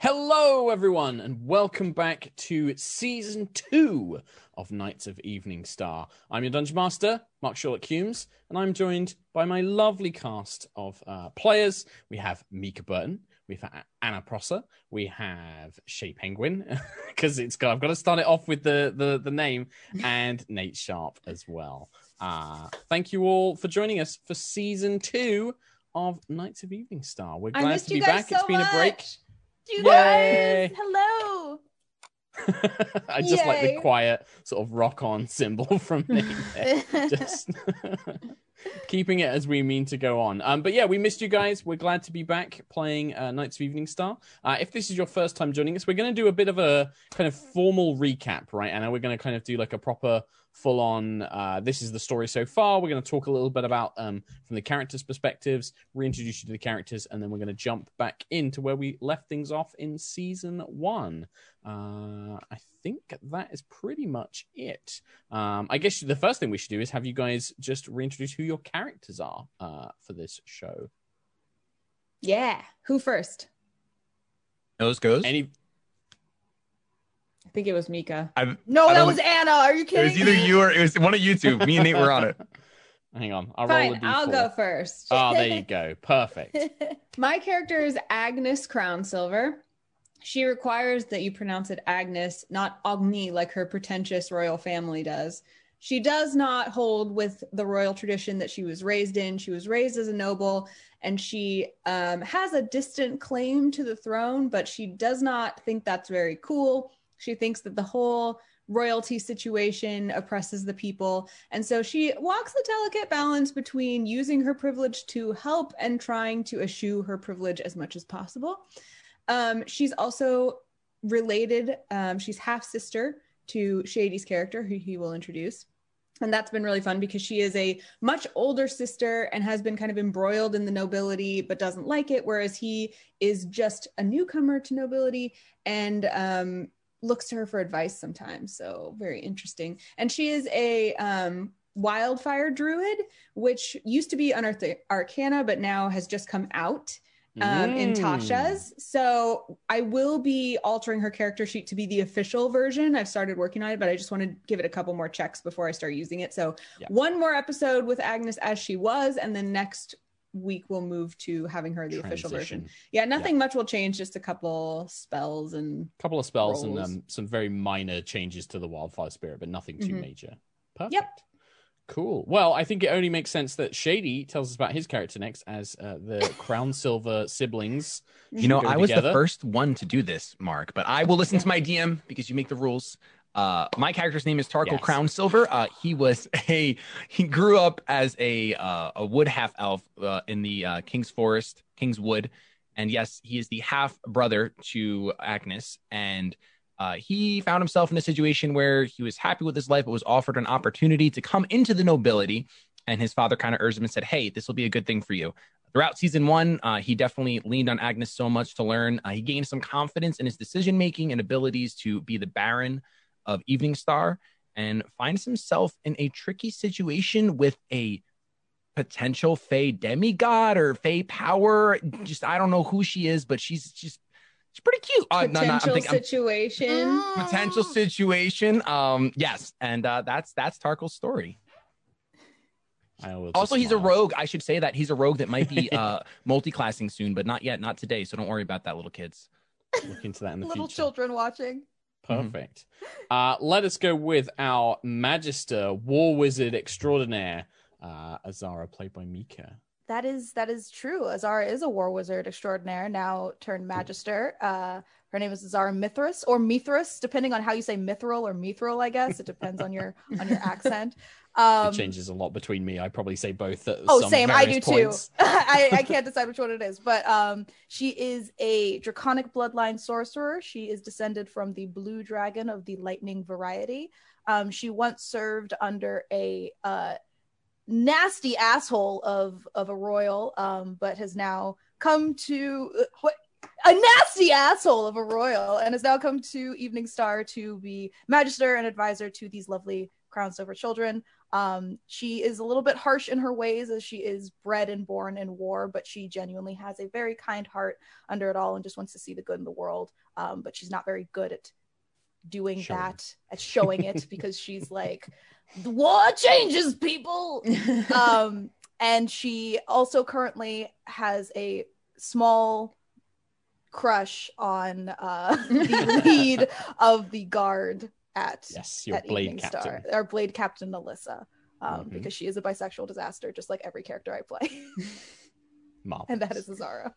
Hello, everyone, and welcome back to season two of Knights of Evening Star. I'm your Dungeon Master, Mark Sherlock Hulmes, and I'm joined by my lovely cast of uh, players. We have Mica Burton, we have Anna Prosser, we have Shay Penguin, because it's got, I've got to start it off with the, the, the name, and Nate Sharp as well. Uh, thank you all for joining us for season two of Knights of Evening Star. We're glad to be back. so it's been a break. You Yay. guys, hello. I just like the quiet sort of rock on symbol from me. just keeping it as we mean to go on. Um, but yeah, we missed you guys. We're glad to be back playing uh, Knights of Evening Star. Uh, if this is your first time joining us, we're going to do a bit of a kind of formal recap, right? And we're going to kind of do like a proper full on uh, this is the story so far we're going to talk a little bit about um, from the characters perspectives reintroduce you to the characters and then we're going to jump back into where we left things off in season one uh, i think that is pretty much it um, i guess the first thing we should do is have you guys just reintroduce who your characters are uh, for this show Yeah. Who first? Nose goes. any I think it was Mica. I've, No, I that was Anna. Are you kidding? it kidding? was either me? you or it was one of you two. Me and Nate were on it. hang on i'll Fine, d4 I'll go first. oh there you go perfect My character is Agnes Crown Silver. She requires that you pronounce it Agnes, not Agni, like her pretentious royal family does. She does not hold with the royal tradition that she was raised in. She was raised as a noble and she um, has a distant claim to the throne, but she does not think that's very cool. She thinks that the whole royalty situation oppresses the people. And so she walks the delicate balance between using her privilege to help and trying to eschew her privilege as much as possible. Um, she's also related, um, she's half sister to Shady's character, who he will introduce. And that's been really fun because she is a much older sister and has been kind of embroiled in the nobility, but doesn't like it. Whereas he is just a newcomer to nobility and um, looks to her for advice sometimes. So very interesting. And she is a um, wildfire druid, which used to be unearthed arcana, but now has just come out um, in Mm. Tasha's. So I will be altering her character sheet to be the official version. I've started working on it, but I just want to give it a couple more checks before I start using it. So Yeah. one more episode with Agnes as she was, and then next week we'll move to having her the official version. Yeah, nothing much will change, just a couple spells and a couple of spells and um, some very minor changes to the wildfire spirit, but nothing too Mhm. major. Perfect. Yep. Cool. Well, I think it only makes sense that Shady tells us about his character next as uh, the Crown Silver siblings. You know, I was together. the first one to do this, Mark, but I will listen to my DM because you make the rules. Uh, my character's name is Tarkhal Yes. Crown Silver. Uh, he was a he grew up as a uh, a wood half elf uh, in the uh, King's Forest, King's Wood, and yes, he is the half brother to Agnes. And uh, he found himself in a situation where he was happy with his life, but was offered an opportunity to come into the nobility. And his father kind of urged him and said, "Hey, this will be a good thing for you." Throughout season one, uh, he definitely leaned on Agnes so much to learn. Uh, he gained some confidence in his decision making and abilities to be the Baron of Evening Star and finds himself in a tricky situation with a potential Fey demigod or Fey power. Just I don't know who she is, but she's just she's pretty cute. Uh, no, no, I'm potential thinking- I'm- situation. potential situation. Um, yes, and uh, that's that's Tarkhal's story. I will just Also, he's a rogue. I should say that he's a rogue that might be uh, multi-classing soon, but not yet, not today. So don't worry about that, little kids. Look into that in the Little future. children watching. Perfect. Uh, let us go with our Magister, War Wizard Extraordinaire, uh, Azara, played by Mica. That is that is true. Azara is a war wizard extraordinaire, now turned magister. Uh, her name is Azara Mithras or Mithras, depending on how you say mithril or mithril. I guess it depends on your on your accent. Um, it changes a lot between me. I probably say both Oh, same. I do too. I, I can't decide which one it is, but um, she is a draconic bloodline sorcerer. She is descended from the blue dragon of the lightning variety. Um, she once served under a uh, nasty asshole of of a royal, um, but has now come to uh, what a nasty asshole of a royal, and has now come to Evening Star to be magister and advisor to these lovely Crown Silver children. Um, she is a little bit harsh in her ways as she is bred and born in war, but she genuinely has a very kind heart under it all and just wants to see the good in the world. Um, but she's not very good at doing Showing. that, at showing it, because she's like, the war changes people. um, and she also currently has a small crush on uh, the lead of the guard at Yes, your at blade Evening captain. Star, our blade captain Alyssa, um, Mhm. because she is a bisexual disaster, just like every character I play, Marvelous. and that is Azara.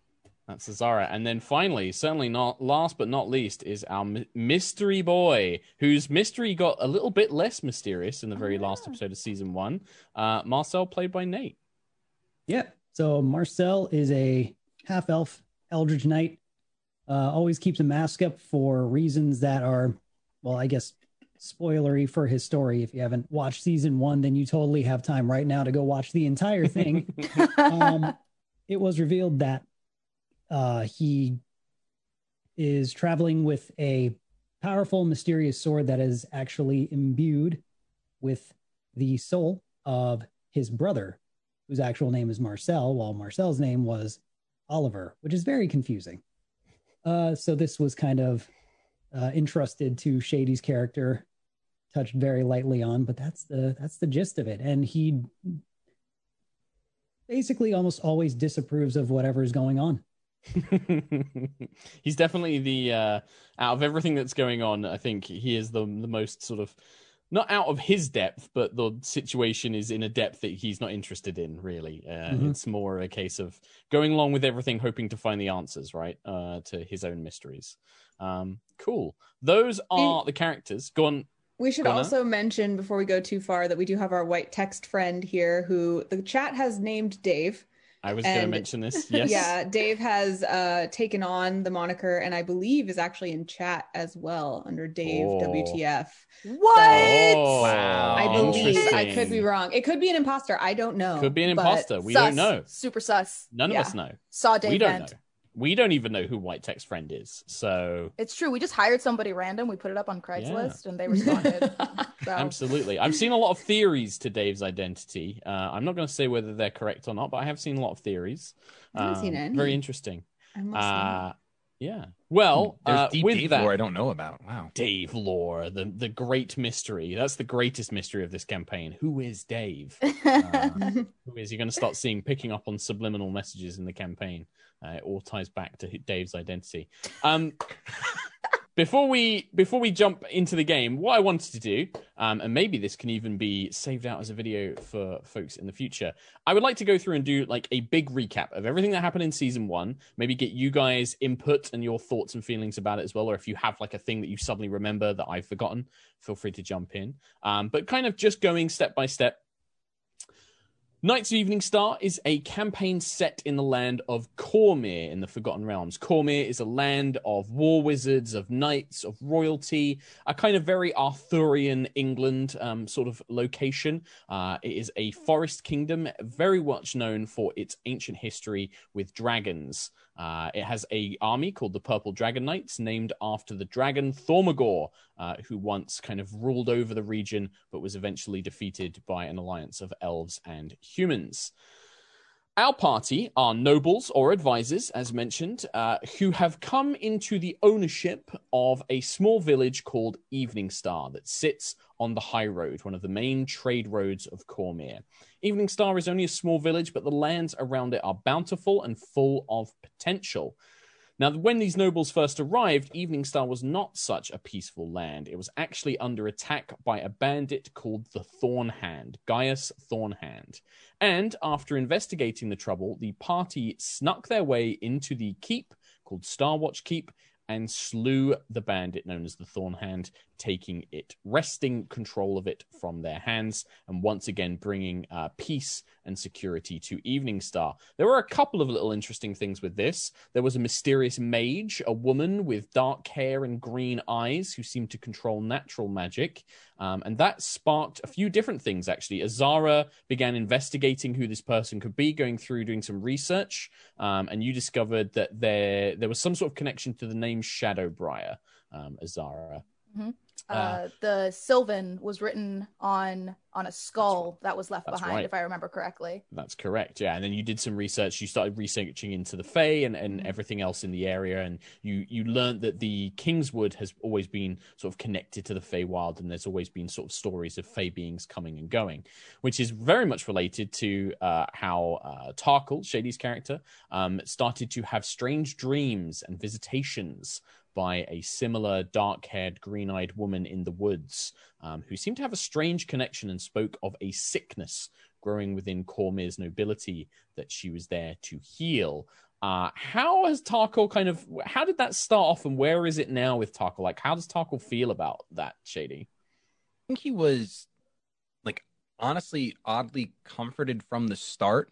That's Azara. And then finally, certainly not last but not least, is our my- mystery boy, whose mystery got a little bit less mysterious in the very Oh, last episode of season one. Uh, Marcel, played by Nate. Yeah. So Marcel is a half elf Eldritch Knight. Uh, always keeps a mask up for reasons that are, well, I guess, spoilery for his story. If you haven't watched season one, then you totally have time right now to go watch the entire thing. um, it was revealed that uh, he is traveling with a powerful, mysterious sword that is actually imbued with the soul of his brother, whose actual name is Marcel, while Marcel's name was Oliver, which is very confusing. Uh, so this was kind of uh, entrusted to Shady's character, touched very lightly on, but that's the that's the gist of it. And he basically almost always disapproves of whatever is going on. He's definitely the uh, out of everything that's going on. I think he is the the most sort of not out of his depth, but the situation is in a depth that he's not interested in. Really, uh, Mhm. it's more a case of going along with everything, hoping to find the answers, right, uh, to his own mysteries. Um, cool. Those are the characters. Go on. We should Go on, also mention before we go too far that we do have our white text friend here who the chat has named Dave. I was going to mention this. Yes. Yeah, Dave has uh, taken on the moniker and I believe is actually in chat as well under Dave Oh. WTF. What? Oh, Wow. I believe I could be wrong. It could be an imposter. I don't know. Could be an imposter. We sus. don't know. Super sus. None of us know. Saw Dave we don't Bent. know. We don't even know who White Text Friend is. So It's true. We just hired somebody random. We put it up on Craigslist, and they responded. so absolutely, I've seen a lot of theories to Dave's identity. Uh, I'm not going to say whether they're correct or not, but I have seen a lot of theories. I haven't seen Um, any. Very interesting. Uh, yeah. Well, There's uh, deep with Dave that, lore I don't know about. Wow. Dave lore, the the great mystery. That's the greatest mystery of this campaign. Who is Dave? Uh, who is you're going to start seeing picking up on subliminal messages in the campaign. Uh, it all ties back to Dave's identity. Um, before we before we jump into the game, what I wanted to do, um, and maybe this can even be saved out as a video for folks in the future. I would like to go through and do like a big recap of everything that happened in season one. Maybe get you guys input and your thoughts and feelings about it as well, or if you have like a thing that you suddenly remember that I've forgotten, feel free to jump in. Um, but kind of just going step by step. Knights of Evening Star is a campaign set in the land of Cormyr in the Forgotten Realms. Cormyr is a land of war wizards, of knights, of royalty, a kind of very Arthurian England um, sort of location. Uh, it is a forest kingdom, very much known for its ancient history with dragons. Uh, it has a army called the Purple Dragon Knights, named after the dragon Thormagor, uh, who once kind of ruled over the region, but was eventually defeated by an alliance of elves and humans. Our party are nobles or advisors, as mentioned, uh, who have come into the ownership of a small village called Evening Star that sits on the High Road, one of the main trade roads of Cormyr. Evening Star is only a small village, but the lands around it are bountiful and full of potential. Now, when these nobles first arrived, Evening Star was not such a peaceful land. It was actually under attack by a bandit called the Thornhand, Gaius Thornhand. And after investigating the trouble, the party snuck their way into the keep called Starwatch Keep and slew the bandit known as the Thornhand, taking it, wresting control of it from their hands, and once again bringing uh, peace and security to Evening Star. There were a couple of little interesting things with this. There was a mysterious mage, a woman with dark hair and green eyes who seemed to control natural magic. Um, and that sparked a few different things, actually. Azara began investigating who this person could be, going through doing some research. Um, and you discovered that there, there was some sort of connection to the name Shadowbriar, um, Azara. Uh, Uh, the Sylvan was written on on a skull that was left behind, right. if I remember correctly. That's correct. Yeah, and then you did some research. You started researching into the Fae and, and Mhm. everything else in the area, and you you learned that the Kingswood has always been sort of connected to the Feywild, and there's always been sort of stories of Fey beings coming and going, which is very much related to uh, how uh, Tarkhal, Shady's character, um, started to have strange dreams and visitations by a similar dark-haired, green-eyed woman in the woods um, who seemed to have a strange connection and spoke of a sickness growing within Cormyr's nobility that she was there to heal. Uh, how has Tarkhal kind of how did that start off and where is it now with Tarkhal? Like how does Tarkhal feel about that, Shady? I think he was like honestly oddly comforted from the start.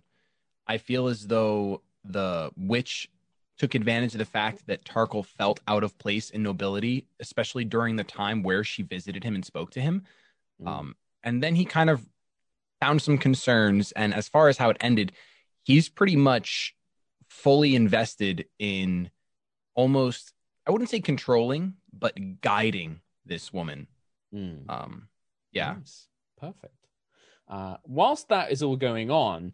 I feel as though the witch took advantage of the fact that Tarkhal felt out of place in nobility, especially during the time where she visited him and spoke to him. Mm. Um, and then he kind of found some concerns. And as far as how it ended, he's pretty much fully invested in almost, I wouldn't say controlling, but guiding this woman. Mm. Um, yeah. Nice. Perfect. Uh, whilst that is all going on,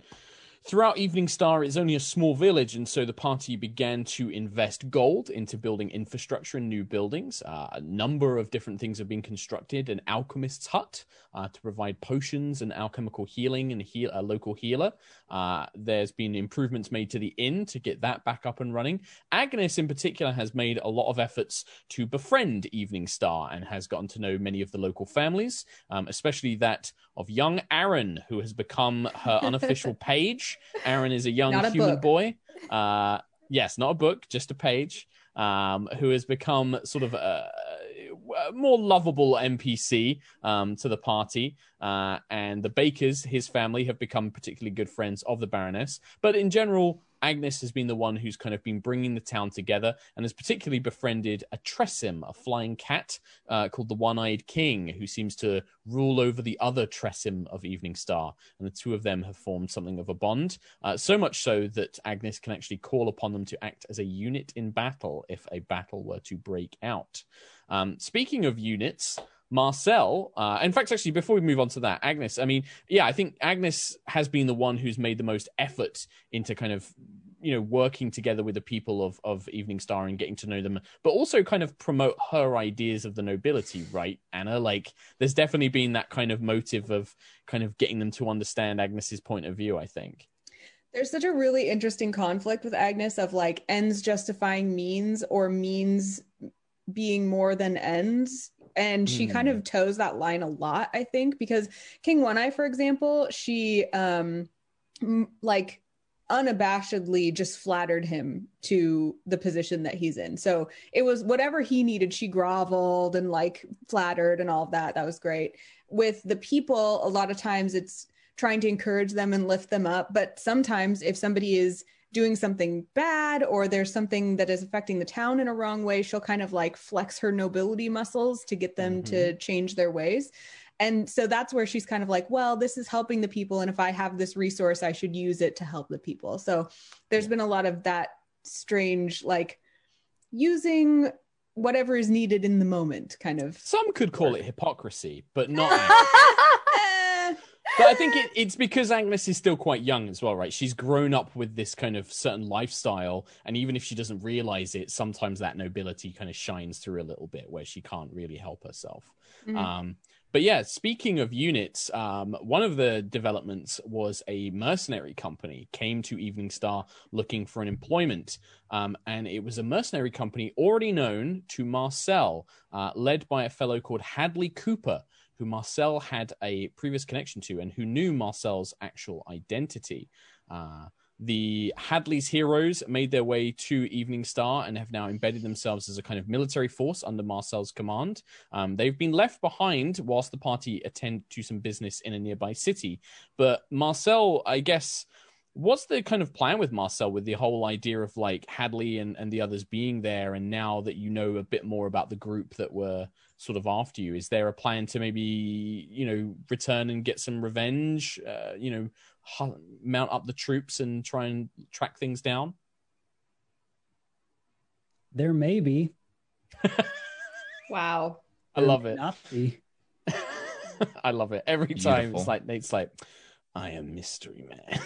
throughout Evening Star, it's only a small village, and so the party began to invest gold into building infrastructure and new buildings. Uh, a number of different things have been constructed an alchemist's hut uh, to provide potions and alchemical healing and heal- a local healer. Uh, there's been improvements made to the inn to get that back up and running. Agnes, in particular, has made a lot of efforts to befriend Evening Star and has gotten to know many of the local families, um, especially that of young Aaron, who has become her unofficial page. Aaron is a young a human book. boy. Uh, yes, not a book, just a page. Um, who has become sort of a, a more lovable NPC um, to the party. Uh, and the Bakers, his family, have become particularly good friends of the Baroness. But in general, Agnes has been the one who's kind of been bringing the town together and has particularly befriended a Tressym, a flying cat uh, called the One Eyed King, who seems to rule over the other Tressym of Evening Star. And the two of them have formed something of a bond, uh, so much so that Agnes can actually call upon them to act as a unit in battle if a battle were to break out. Um, speaking of units, Marcel, uh, in fact, actually, before we move on to that, Agnes, I mean, yeah, I think Agnes has been the one who's made the most effort into kind of you know working together with the people of of evening star and getting to know them but also kind of promote her ideas of the nobility right anna? Like there's definitely been that kind of motive of kind of getting them to understand agnes's point of view i think. There's such a really interesting conflict with Agnes of like ends justifying means or means being more than ends. And she Hmm. kind of toes that line a lot, I think, because King One Eye, for example, she um m- like unabashedly just flattered him to the position that he's in. So it was whatever he needed, she groveled and like flattered and all of that. That was great. With the people, a lot of times it's trying to encourage them and lift them up. But sometimes if somebody is doing something bad or there's something that is affecting the town in a wrong way, she'll kind of like flex her nobility muscles to get them to mm-hmm. change their ways. And so that's where she's kind of like, well, this is helping the people. And if I have this resource, I should use it to help the people. So there's been a lot of that strange, like using whatever is needed in the moment kind of. some could call it hypocrisy but not but I think it, it's because Agnes is still quite young as well, right? She's grown up with this kind of certain lifestyle, and even if she doesn't realize it, sometimes that nobility kind of shines through a little bit where she can't really help herself. Mhm. Um, but yeah, speaking of units, um, one of the developments was a mercenary company came to Evening Star looking for an employment, um, and it was a mercenary company already known to Marcel, uh, led by a fellow called Hadley Cooper, who Marcel had a previous connection to and who knew Marcel's actual identity. Uh, the Hadley's heroes made their way to Evening Star and have now embedded themselves as a kind of military force under Marcel's command. Um, they've been left behind whilst the party attend to some business in a nearby city. But Marcel, I guess, what's the kind of plan with Marcel with the whole idea of like Hadley and, and the others being there? And now that you know a bit more about the group that were sort of after you, is there a plan to maybe, you know, return and get some revenge, uh, you know, hu- mount up the troops and try and track things down? There may be. wow. I love it. Not be. I love it. Every time Beautiful. it's like Nate's like, I am mystery man.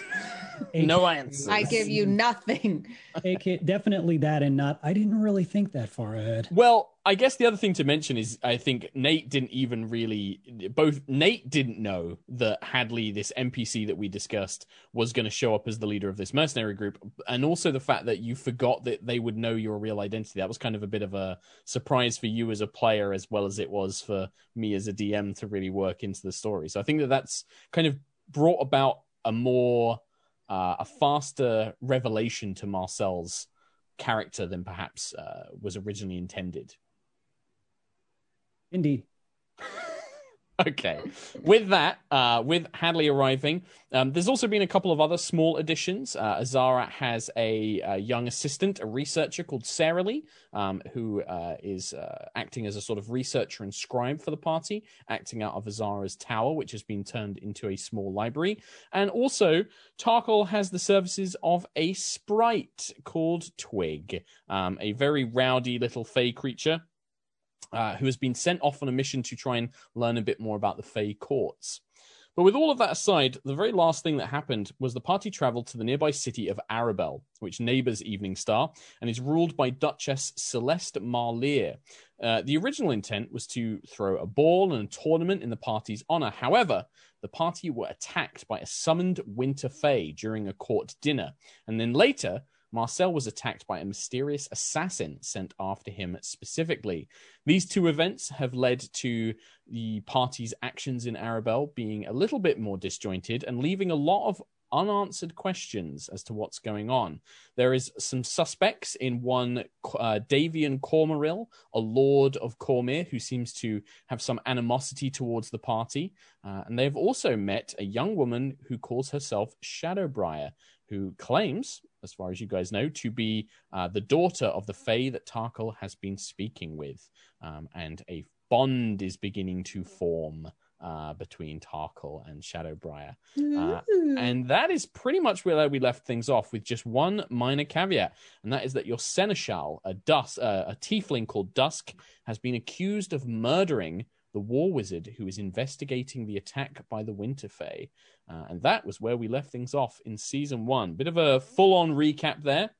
AK no answer. I give you nothing. AK, definitely that, and not. I didn't really think that far ahead. Well, I guess the other thing to mention is I think Nate didn't even really both Nate didn't know that Hadley, this NPC that we discussed, was going to show up as the leader of this mercenary group, and also the fact that you forgot that they would know your real identity. That was kind of a bit of a surprise for you as a player, as well as it was for me as a DM to really work into the story. So I think that that's kind of brought about a more uh, a faster revelation to Marcel's character than perhaps uh, was originally intended. Indeed. Okay. With that, uh, with Hadley arriving, um, there's also been a couple of other small additions. Uh, Azara has a, a young assistant, a researcher called Sarah Lee, um, who uh, is uh, acting as a sort of researcher and scribe for the party, acting out of Azara's tower, which has been turned into a small library. And also, Tarkhal has the services of a sprite called Twig, um, a very rowdy little fey creature uh, who has been sent off on a mission to try and learn a bit more about the Fey courts. But with all of that aside, the very last thing that happened was the party traveled to the nearby city of Arabel, which neighbors Evening Star and is ruled by Duchess Celeste Marlier. Uh, the original intent was to throw a ball and a tournament in the party's honor. However, the party were attacked by a summoned Winter Fey during a court dinner, and then later Marcel was attacked by a mysterious assassin sent after him specifically. These two events have led to the party's actions in Arabel being a little bit more disjointed and leaving a lot of unanswered questions as to what's going on. There is some suspects in one uh, Davian Cormaeril, a lord of Cormyr, who seems to have some animosity towards the party. Uh, and they've also met a young woman who calls herself Shadowbriar, who claims, as far as you guys know, to be uh, the daughter of the Fae that Tarkhal has been speaking with. Um, and a bond is beginning to form uh, between Tarkhal and Shadowbriar. Uh, and that is pretty much where we left things off with just one minor caveat, and that is that your seneschal, a dus- uh, a tiefling called Dusk, has been accused of murdering the war wizard who is investigating the attack by the Winterfey. Uh, and that was where we left things off in season one. Bit of a full on recap there,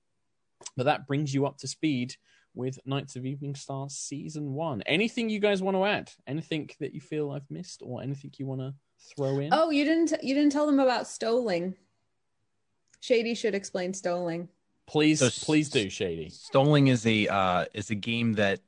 but that brings you up to speed with Knights of Evening Star season one. Anything you guys want to add? Anything that you feel I've missed, or anything you want to throw in? Oh, you didn't you didn't tell them about Stoling. Shady should explain Stoling. please, So- please do, Shady. Stoling is a uh, is a game that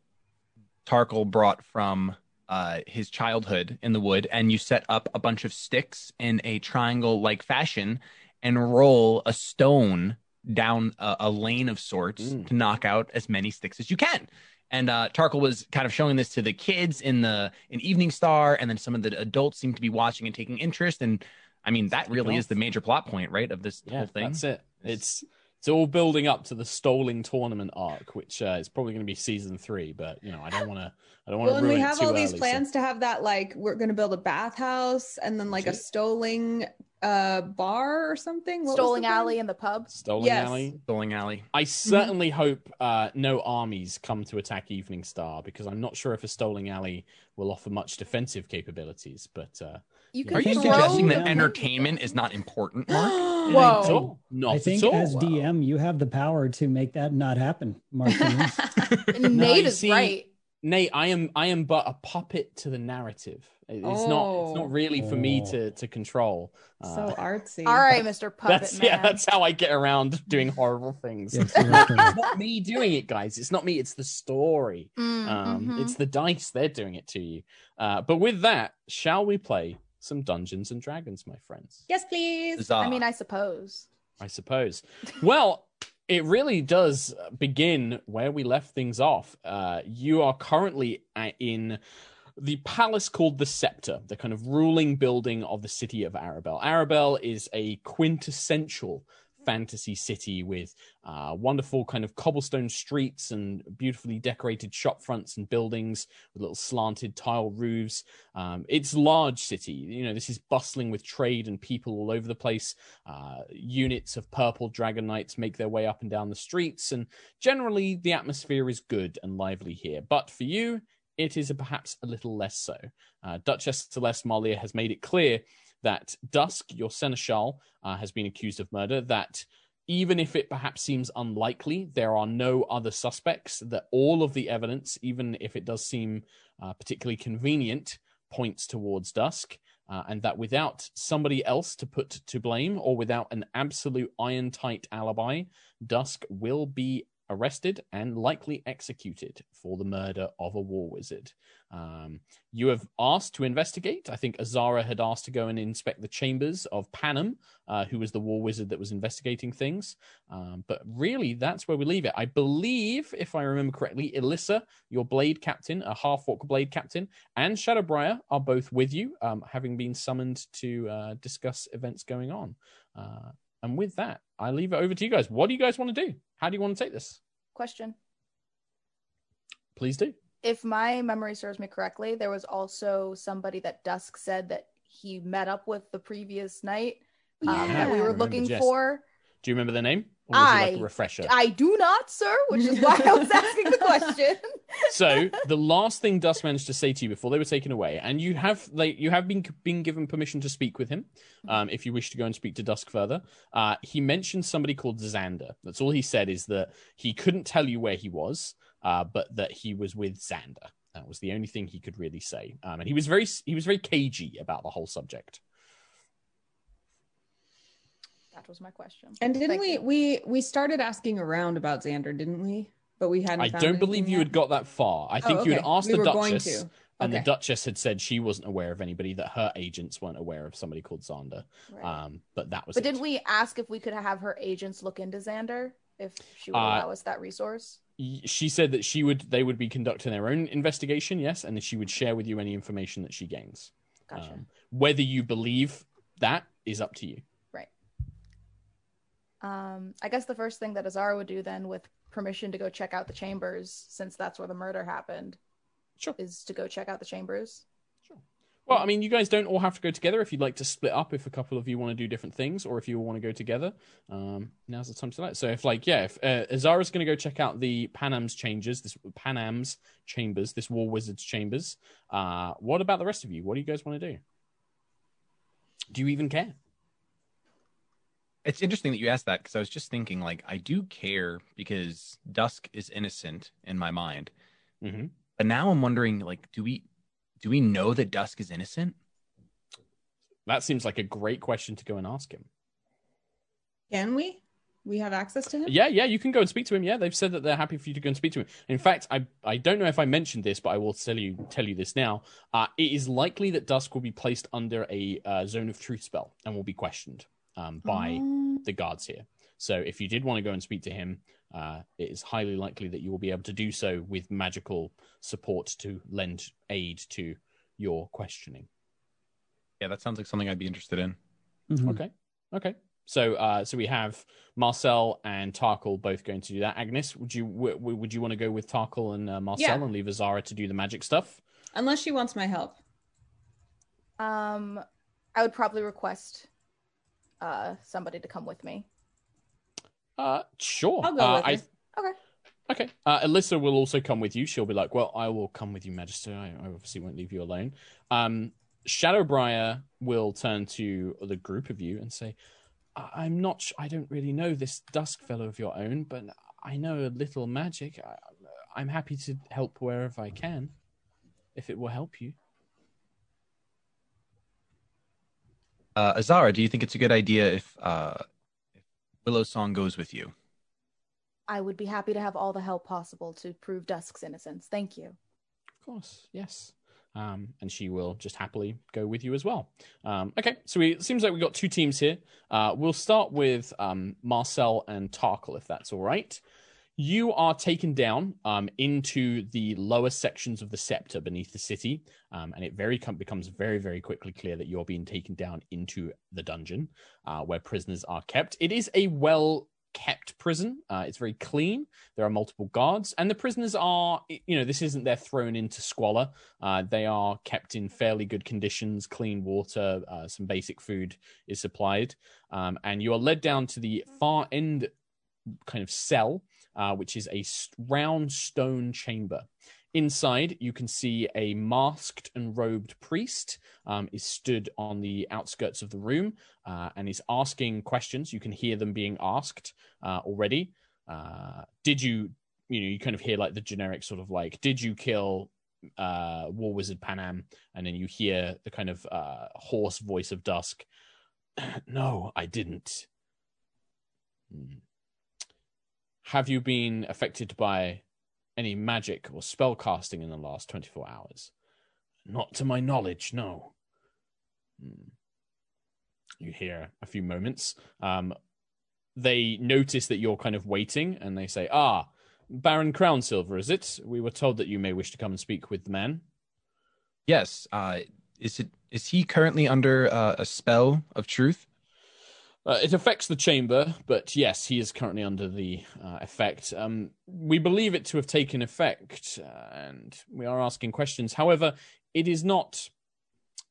Tarkhal brought from uh, his childhood in the wood, and you set up a bunch of sticks in a triangle like fashion and roll a stone down a, a lane of sorts Mm. to knock out as many sticks as you can. And uh, Tarkhal was kind of showing this to the kids in the in Evening Star, and then some of the adults seem to be watching and taking interest. And I mean, that really is the major plot point, right, of this Yeah, whole thing. that's it. It's it's all building up to the Stoling tournament arc, which uh, is probably going to be season three. But you know, I don't want to. I don't want Well, to and ruin we it have too all these early, so- plans to have that like we're going to build a bathhouse and then like a Shit. Stoling uh bar or something. What was Stoling? Alley in the pub. Stoling Yes. Alley. Bowling alley. I certainly hope uh, no armies come to attack Evening Star because I'm not sure if a Stoling Alley will offer much defensive capabilities. But uh, You Are Are you suggesting that entertainment is not important, Mark? not Whoa. at all. Not I think at all. as DM, you have the power to make that not happen, Martinez. Nate you is see- right. Nate, I am I am but a puppet to the narrative. It- It's not it's Oh. not really for me Oh. to to control. Uh, So artsy. All right, Mr. Puppet that's Man. yeah, that's how I get around doing horrible things. Yes, it's not me doing it, guys. It's not me. It's the story. Mm, Um, mhm. It's the dice. They're doing it to you. Uh, but with that, shall we play some Dungeons and Dragons, my friends? Yes, please. Huzzah. I mean, I suppose. I suppose. Well, it really does begin where we left things off. Uh, you are currently a- in the palace called the Scepter, the kind of ruling building of the city of Arabel. Arabel is a quintessential fantasy city with uh, wonderful kind of cobblestone streets and beautifully decorated shop fronts and buildings with little slanted tile roofs. Um, it's large city. You know, this is bustling with trade and people all over the place. Uh, units of purple dragon knights make their way up and down the streets, and generally the atmosphere is good and lively here. But for you, it is perhaps a little less so. Uh, Duchess Celeste Marlier has made it clear that Dusk, your seneschal, uh, has been accused of murder. That even if it perhaps seems unlikely, there are no other suspects. That all of the evidence, even if it does seem uh, particularly convenient, points towards Dusk. Uh, and that without somebody else to put to blame or without an absolute iron tight alibi, Dusk will be arrested and likely executed for the murder of a war wizard. Um, you have asked to investigate. I think Azara had asked to go and inspect the chambers of Panem, uh, who was the war wizard that was investigating things. Um, but really, that's where we leave it. I believe, if I remember correctly, Elissa, your blade captain, a half orc blade captain, and Shadowbriar are both with you, um, having been summoned to uh, discuss events going on. Uh, and with that, I leave it over to you guys. What do you guys want to do? How do you want to take this? Question. Please do. If my memory serves me correctly, there was also somebody that Dusk said that he met up with the previous night um, Yeah. that we were looking Jess. for. Do you remember the name? Or was it like I- a refresher? I do not, sir, which is why I was asking the question. so the last thing Dusk managed to say to you before they were taken away, and you have like you have been been given permission to speak with him, um, if you wish to go and speak to Dusk further. Uh, he mentioned somebody called Xander. That's all he said is that he couldn't tell you where he was, uh, but that he was with Xander. That was the only thing he could really say, um, and he was very he was very cagey about the whole subject. That was my question. And didn't Thank we you. we we started asking around about Xander, didn't we? But we hadn't. I found don't believe you yet? had got that far. I think Oh, you had asked We the Duchess, to. and the Duchess had said she wasn't aware of anybody, that her agents weren't aware of somebody called Xander. Right. Um, but that was but it. didn't we ask if we could have her agents look into Xander if she would Uh, allow us that resource? She said that she would they would be conducting their own investigation, yes, and that she would share with you any information that she gains. Gotcha. Um, whether you believe that is up to you. Um, I guess the first thing that Azara would do then, with permission to go check out the chambers, since that's where the murder happened, Sure. is to go check out the chambers. Sure. Well, I mean, you guys don't all have to go together. If you'd like to split up, if a couple of you want to do different things, or if you want to go together, um, now's the time to that. So, if like, yeah, if uh, Azara's going to go check out the Panam's chambers, this Panam's chambers, this War Wizard's chambers. Uh, what about the rest of you? What do you guys want to do? Do you even care? It's interesting that you asked that because I was just thinking, like, I do care because Dusk is innocent in my mind, hmm but now I'm wondering, like, do we do we know that Dusk is innocent? That seems like a great question to go and ask him. Can we? We have access to him. Yeah, yeah, you can go and speak to him. Yeah, they've said that they're happy for you to go and speak to him. In fact, I I don't know if I mentioned this, but I will tell you tell you this now. Uh, it is likely that Dusk will be placed under a uh, zone of truth spell and will be questioned um, by Oh. the guards here. So if you did want to go and speak to him, uh, it is highly likely that you will be able to do so with magical support to lend aid to your questioning. Yeah, that sounds like something I'd be interested in. Mhm. Okay. Okay. So, uh, so we have Marcel and Tarkhal both going to do that. Agnes, would you w- w- would you want to go with Tarkhal and uh, Marcel Yeah. and leave Azara to do the magic stuff? Unless she wants my help. Um, I would probably request uh somebody to come with me. Uh, sure. I'll go uh, with I... Okay. Okay. Uh, Alyssa will also come with you. She'll be like, "Well, I will come with you, Magister. I, I obviously won't leave you alone." Um, Shadowbriar will turn to the group of you and say, I- "I'm not. Sh- I don't really know this Dusk fellow of your own, but I know a little magic. I, I'm happy to help wherever I can, if it will help you." Uh, Azara, do you think it's a good idea if uh, if Willow Song goes with you? I would be happy to have all the help possible to prove Dusk's innocence. Thank you. Of course, yes. Um, and she will just happily go with you as well. Um, okay, so we, it seems like we've got two teams here. Uh, we'll start with um, Marcel and Tarkhal, if that's all right. You are taken down um, into the lower sections of the scepter beneath the city, um, and it very com- becomes very, very quickly clear that you're being taken down into the dungeon uh, where prisoners are kept. It is a well kept prison. Uh, it's very clean. There are multiple guards, and the prisoners are, you know, this isn't they're thrown into squalor. Uh, they are kept in fairly good conditions, clean water, uh, some basic food is supplied, um, and you are led down to the far end kind of cell, uh, which is a round stone chamber. inside, you can see a masked and robed priest um, is stood on the outskirts of the room uh, and is asking questions. You can hear them being asked uh, already. Uh, did you, you know, you kind of hear like the generic sort of like, did you kill uh, War Wizard Panam? And then you hear the kind of uh, hoarse voice of Dusk. no, I didn't. Hmm. Have you been affected by any magic or spell casting in the last 24 hours? Not to my knowledge, no. Hmm. You hear a few moments. Um, they notice that you're kind of waiting and they say, Ah, Baron Crown Silver, is it? We were told that you may wish to come and speak with the man. Yes. Uh, is it? Is he currently under uh, a spell of truth? Uh, it affects the chamber, but yes, he is currently under the uh, effect. Um, we believe it to have taken effect, uh, and we are asking questions. However, it is not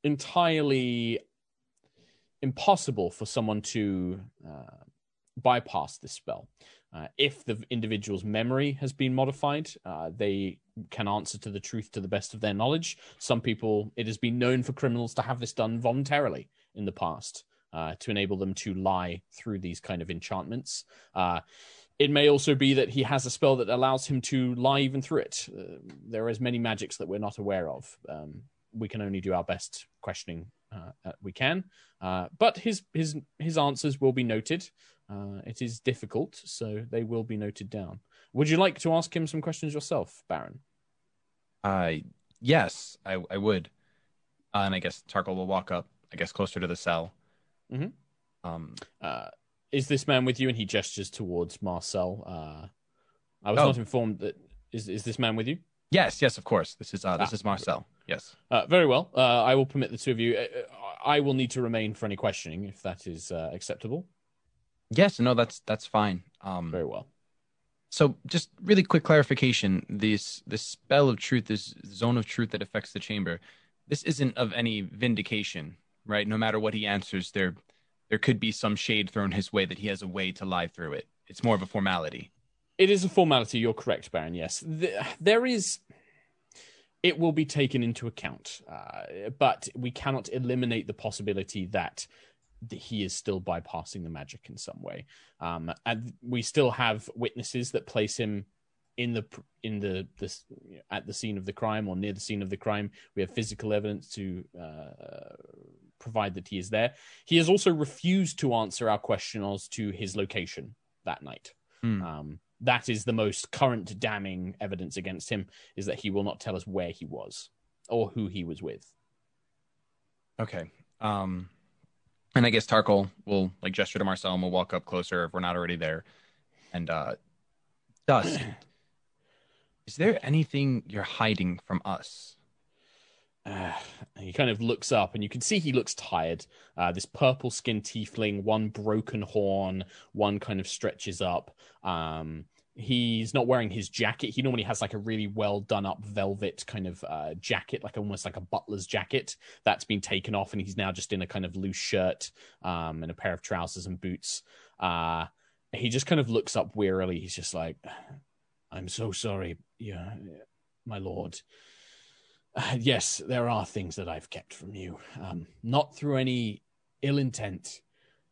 entirely impossible for someone to uh, bypass this spell. Uh, if the individual's memory has been modified, uh, they can answer to the truth to the best of their knowledge. Some people, it has been known for criminals to have this done voluntarily in the past uh, to enable them to lie through these kind of enchantments. Uh, it may also be that he has a spell that allows him to lie even through it. Uh, there are as many magics that we're not aware of. Um, we can only do our best questioning uh, we can, uh, but his his his answers will be noted. Uh, it is difficult, so they will be noted down. Would you like to ask him some questions yourself, Baron? Uh, yes, I, I would. Uh, and I guess Tarkhal will walk up, I guess, closer to the cell. Mm-hmm. Um, uh, is this man with you? And he gestures towards Marcel. Uh, I was oh. not informed that is is this man with you? Yes, yes, of course. This is uh, this ah, is Marcel. Yes. Uh, very well. Uh, I will permit the two of you. Uh, I will need to remain for any questioning if that is uh, acceptable. Yes, no, that's that's fine. Um, very well. So, just really quick clarification: this this spell of truth, this zone of truth that affects the chamber, this isn't of any vindication right? No matter what he answers, there there could be some shade thrown his way that he has a way to lie through it. It's more of a formality. It is a formality. You're correct, Baron. Yes, there is. It will be taken into account, uh, but we cannot eliminate the possibility that he is still bypassing the magic in some way. Um, and we still have witnesses that place him in the in the this at the scene of the crime or near the scene of the crime. We have physical evidence to uh, provide that he is there. He has also refused to answer our question as to his location that night. Mm. Um, that is the most current damning evidence against him is that he will not tell us where he was or who he was with. Okay. Um, and I guess Tarkhal will like gesture to Marcel and we'll walk up closer if we're not already there. And uh, Dusk, is there anything you're hiding from us? He kind of looks up and you can see he looks tired. Uh, this purple skinned tiefling, one broken horn, one kind of stretches up. Um, he's not wearing his jacket. He normally has like a really well done up velvet kind of uh, jacket, like almost like a butler's jacket. That's been taken off, and he's now just in a kind of loose shirt um, and a pair of trousers and boots. Uh, he just kind of looks up wearily. He's just like, "I'm so sorry, yeah, my lord." Yes, there are things that I've kept from you, um, not through any ill intent.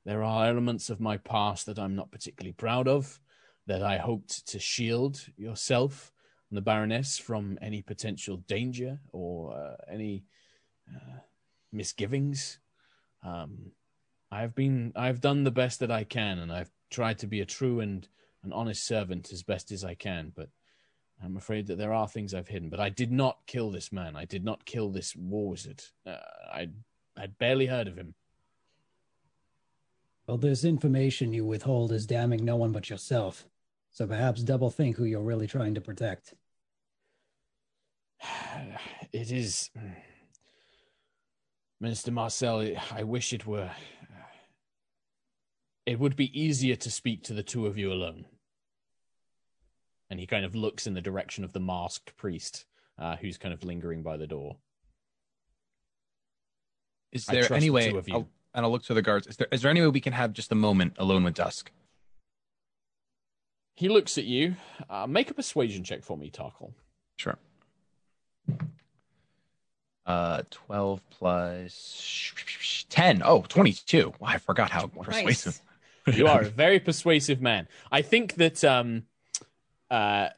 There are elements of my past that I'm not particularly proud of, that I hoped to shield yourself and the Baroness from any potential danger or uh, any uh, misgivings. Um, I've been, I've done the best that I can, and I've tried to be a true and an honest servant as best as I can. But I'm afraid that there are things I've hidden, but I did not kill this man. I did not kill this war wizard. Uh, I had barely heard of him. Well, this information you withhold is damning no one but yourself. So perhaps double think who you're really trying to protect. It is. Minister Marcel, I wish it were. It would be easier to speak to the two of you alone and he kind of looks in the direction of the masked priest uh, who's kind of lingering by the door. Is there any way? The I'll, and I'll look to the guards. Is there is there any way we can have just a moment alone with Dusk? He looks at you. Uh, make a persuasion check for me, Tarkhal. Sure. Uh, 12 plus 10. Oh, 22. Wow, I forgot how persuasive. Nice. you are a very persuasive man. I think that um, uh,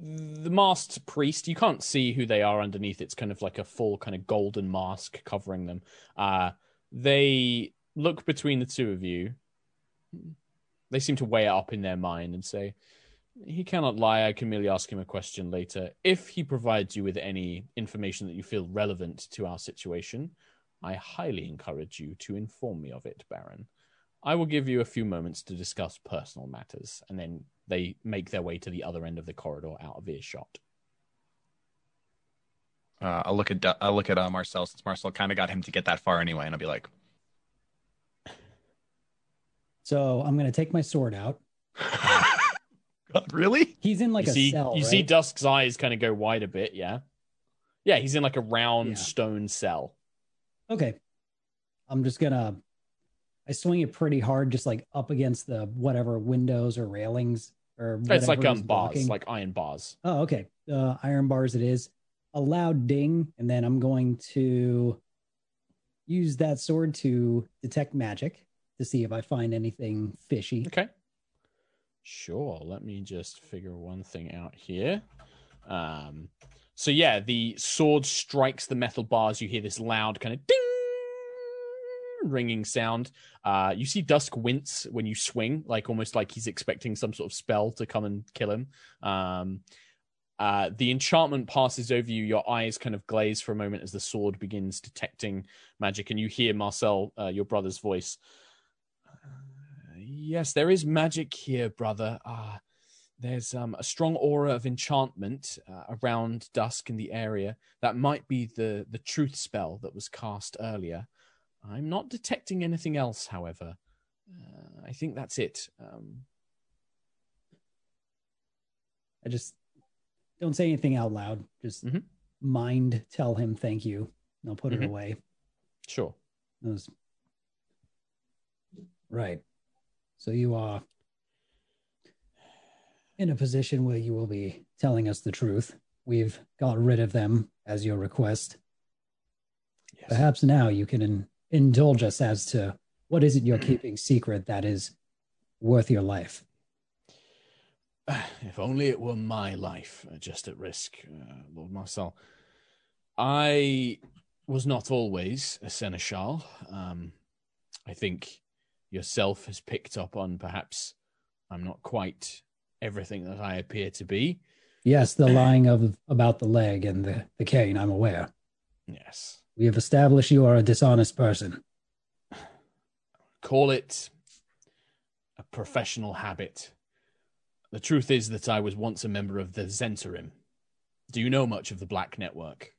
the masked priest, you can't see who they are underneath. It's kind of like a full kind of golden mask covering them. Uh, they look between the two of you. They seem to weigh it up in their mind and say, He cannot lie. I can merely ask him a question later. If he provides you with any information that you feel relevant to our situation, I highly encourage you to inform me of it, Baron. I will give you a few moments to discuss personal matters, and then they make their way to the other end of the corridor out of earshot. Uh, I'll look at Du- I'll look at uh, Marcel since Marcel kind of got him to get that far anyway, and I'll be like, So I'm gonna take my sword out. God, really? He's in like you a see, cell. you right? see Dusk's eyes kind of go wide a bit. Yeah, yeah. He's in like a round Yeah. stone cell. Okay. I'm just gonna I swing it pretty hard, just like up against the whatever windows or railings or It's like um bars, like iron bars. Oh, okay. Uh, iron bars it is. A loud ding, and then I'm going to use that sword to detect magic to see if I find anything fishy. Okay. Sure. Let me just figure one thing out here. Um, so yeah, the sword strikes the metal bars. You hear this loud kind of ding ringing sound. Uh, you see Dusk wince when you swing, like almost like he's expecting some sort of spell to come and kill him. Um, uh, the enchantment passes over you. Your eyes kind of glaze for a moment as the sword begins detecting magic, and you hear Marcel, uh, your brother's voice. Uh, yes, there is magic here, brother. Ah, there's um, a strong aura of enchantment uh, around dusk in the area. That might be the the truth spell that was cast earlier. I'm not detecting anything else, however. Uh, I think that's it. Um, I just don't say anything out loud. Just Mhm. mind tell him thank you. And I'll put Mhm. it away. sure. Those... Right. So you are in a position where you will be telling us the truth. We've got rid of them as your request. Yes. Perhaps now you can indulge us as to what is it you're keeping secret that is worth your life. If only it were my life uh, just at risk, uh, Lord Marcel. I was not always a seneschal. Um, I think yourself has picked up on perhaps I'm not quite everything that I appear to be. Yes, the lying of about the leg and the, the cane, I'm aware. Yes. We have established you are a dishonest person. Call it a professional habit. The truth is that I was once a member of the Zentarim. Do you know much of the Black Network?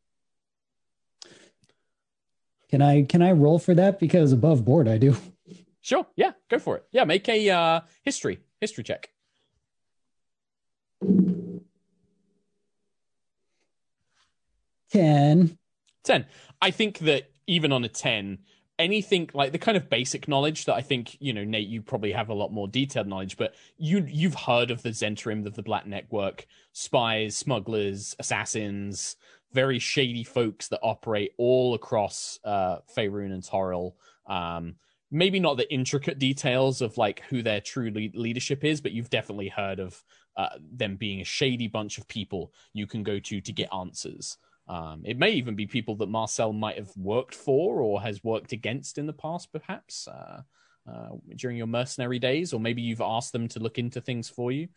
Can I can I roll for that? Because above board I do. Sure. Yeah, go for it. Yeah, make a uh, history history check. Ten. 10 i think that even on a 10 anything like the kind of basic knowledge that i think you know nate you probably have a lot more detailed knowledge but you you've heard of the Zentarim of the black network spies smugglers assassins very shady folks that operate all across uh Faerun and Toril. um maybe not the intricate details of like who their true le- leadership is but you've definitely heard of uh, them being a shady bunch of people you can go to to get answers um, it may even be people that Marcel might have worked for or has worked against in the past, perhaps uh, uh, during your mercenary days, or maybe you've asked them to look into things for you,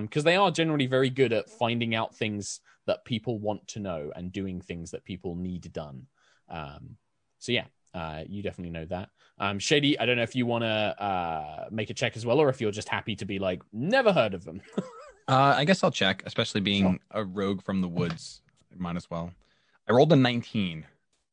because they are generally very good at finding out things that people want to know and doing things that people need done. Um, so yeah, uh, you definitely know that. Um, Shady, I don't know if you want to uh, make a check as well, or if you're just happy to be like, never heard of them. Uh, I guess I'll check, especially being a rogue from the woods. I might as well. I rolled a 19.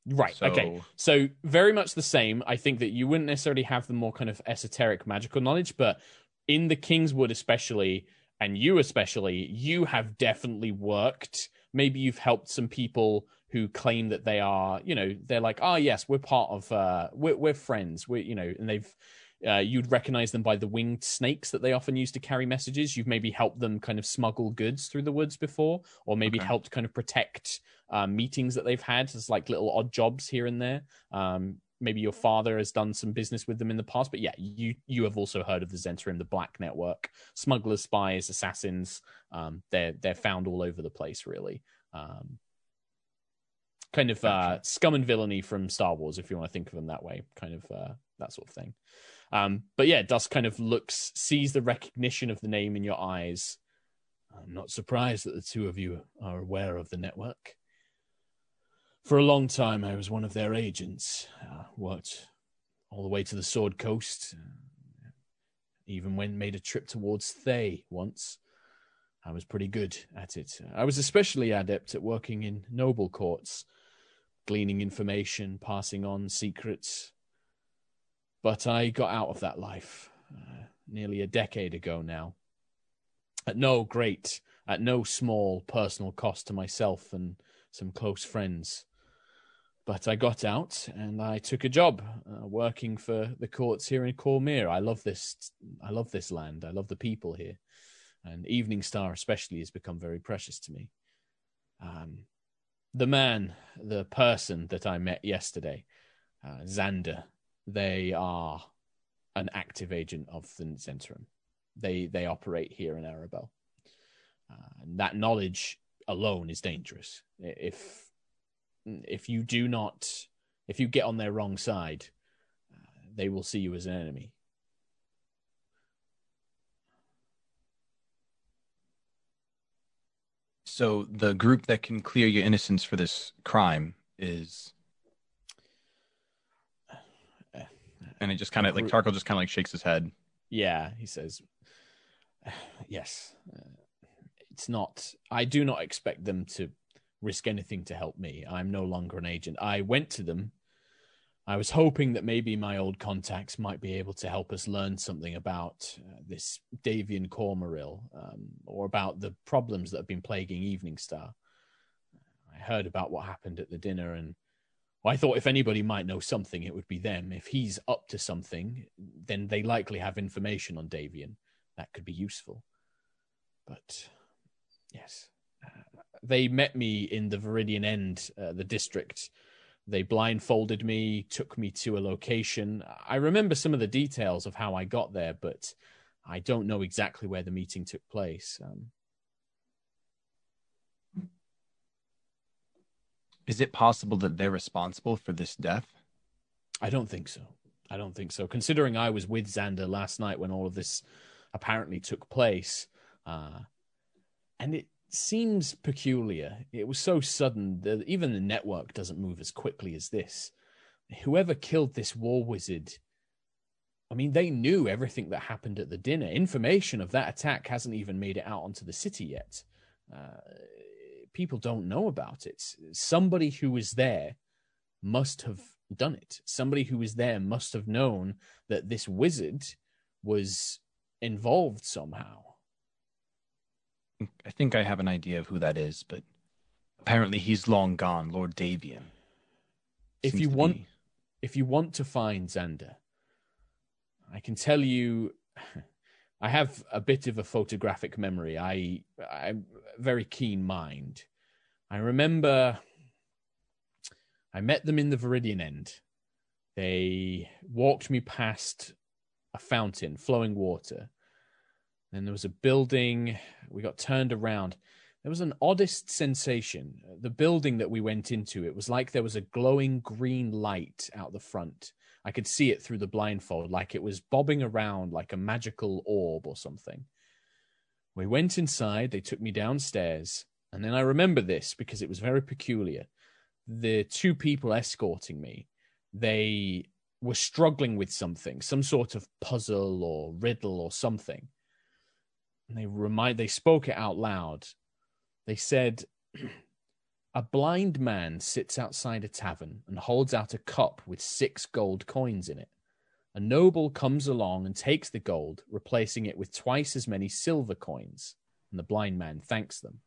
Right. So, Okay. So very much the same. I think that you wouldn't necessarily have the more kind of esoteric magical knowledge, but in the Kingswood especially, and you especially, you have definitely worked. Maybe you've helped some people who claim that they are, you know, they're like, oh yes, we're part of, uh, we're we're friends, we, you know, and they've uh, you'd recognize them by the winged snakes that they often use to carry messages. You've maybe helped them kind of smuggle goods through the woods before, or maybe Okay. helped kind of protect uh, meetings that they've had as like little odd jobs here and there. Um, maybe your father has done some business with them in the past, but yeah, you you have also heard of the Zentarim, the Black Network, smugglers, spies, assassins. Um, they're they're found all over the place, really. Um, kind of uh, scum and villainy from Star Wars, if you want to think of them that way, kind of uh, that sort of thing. Um, but yeah, Dusk kind of looks, sees the recognition of the name in your eyes. I'm not surprised that the two of you are aware of the network. For a long time, I was one of their agents. Uh, worked all the way to the Sword Coast. Uh, even when made a trip towards Thay once. I was pretty good at it. I was especially adept at working in noble courts, gleaning information, passing on secrets. But I got out of that life uh, nearly a decade ago now. At no great, at no small personal cost to myself and some close friends. But I got out and I took a job uh, working for the courts here in Cormyr. I love this. I love this land. I love the people here, and Eveningstar especially has become very precious to me. Um, the man, the person that I met yesterday, uh, Xander, they are an active agent of the Zentarim. They they operate here in Arabel. Uh, and that knowledge alone is dangerous. If if you do not, if you get on their wrong side, uh, they will see you as an enemy. So the group that can clear your innocence for this crime is, and it just kind of like Tarkhal just kind of like shakes his head. Yeah, he says, yes. Uh, it's not, I do not expect them to risk anything to help me. I'm no longer an agent. I went to them. I was hoping that maybe my old contacts might be able to help us learn something about uh, this Davian Cormaeril um, or about the problems that have been plaguing Eveningstar. I heard about what happened at the dinner and I thought if anybody might know something, it would be them. If he's up to something, then they likely have information on Davian that could be useful. But yes, uh, they met me in the Viridian End, uh, the district. They blindfolded me, took me to a location. I remember some of the details of how I got there, but I don't know exactly where the meeting took place. Um, Is it possible that they're responsible for this death? I don't think so. I don't think so. Considering I was with Xander last night when all of this apparently took place, uh, and it seems peculiar. It was so sudden that even the network doesn't move as quickly as this. Whoever killed this war wizard, I mean, they knew everything that happened at the dinner. Information of that attack hasn't even made it out onto the city yet. Uh, people don't know about it. Somebody who was there must have done it. Somebody who was there must have known that this wizard was involved somehow. I think I have an idea of who that is, but apparently he's long gone, Lord Davian. If you want be- if you want to find Xander, I can tell you I have a bit of a photographic memory. I I'm a very keen mind. I remember I met them in the Viridian End. They walked me past a fountain, flowing water. Then there was a building. We got turned around. There was an oddest sensation. The building that we went into, it was like there was a glowing green light out the front. I could see it through the blindfold, like it was bobbing around like a magical orb or something. We went inside, they took me downstairs, and then I remember this because it was very peculiar. The two people escorting me, they were struggling with something, some sort of puzzle or riddle or something. And they remind they spoke it out loud. They said a blind man sits outside a tavern and holds out a cup with six gold coins in it. A noble comes along and takes the gold, replacing it with twice as many silver coins, and the blind man thanks them.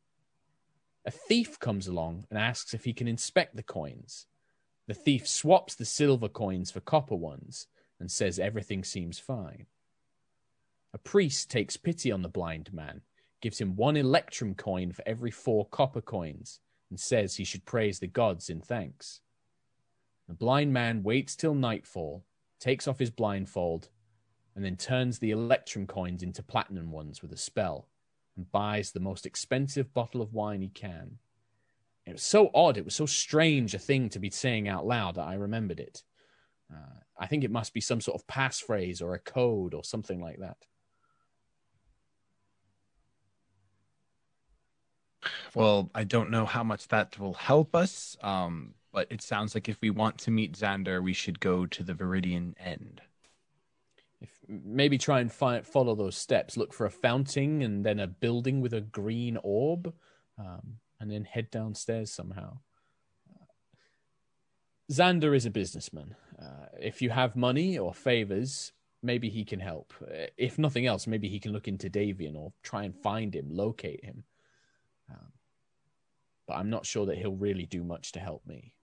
A thief comes along and asks if he can inspect the coins. The thief swaps the silver coins for copper ones and says everything seems fine. A priest takes pity on the blind man, gives him one electrum coin for every four copper coins, and says he should praise the gods in thanks. The blind man waits till nightfall, takes off his blindfold, and then turns the electrum coins into platinum ones with a spell, and buys the most expensive bottle of wine he can. It was so odd, it was so strange a thing to be saying out loud that I remembered it. Uh, I think it must be some sort of passphrase or a code or something like that. Well, I don't know how much that will help us, um, but it sounds like if we want to meet Xander, we should go to the Viridian End. Maybe try and follow those steps. Look for a fountain and then a building with a green orb, um, and then head downstairs somehow. Xander is a businessman. Uh, if you have money or favors, maybe he can help. If nothing else, maybe he can look into Davian or try and find him, locate him. Um, but I'm not sure that he'll really do much to help me.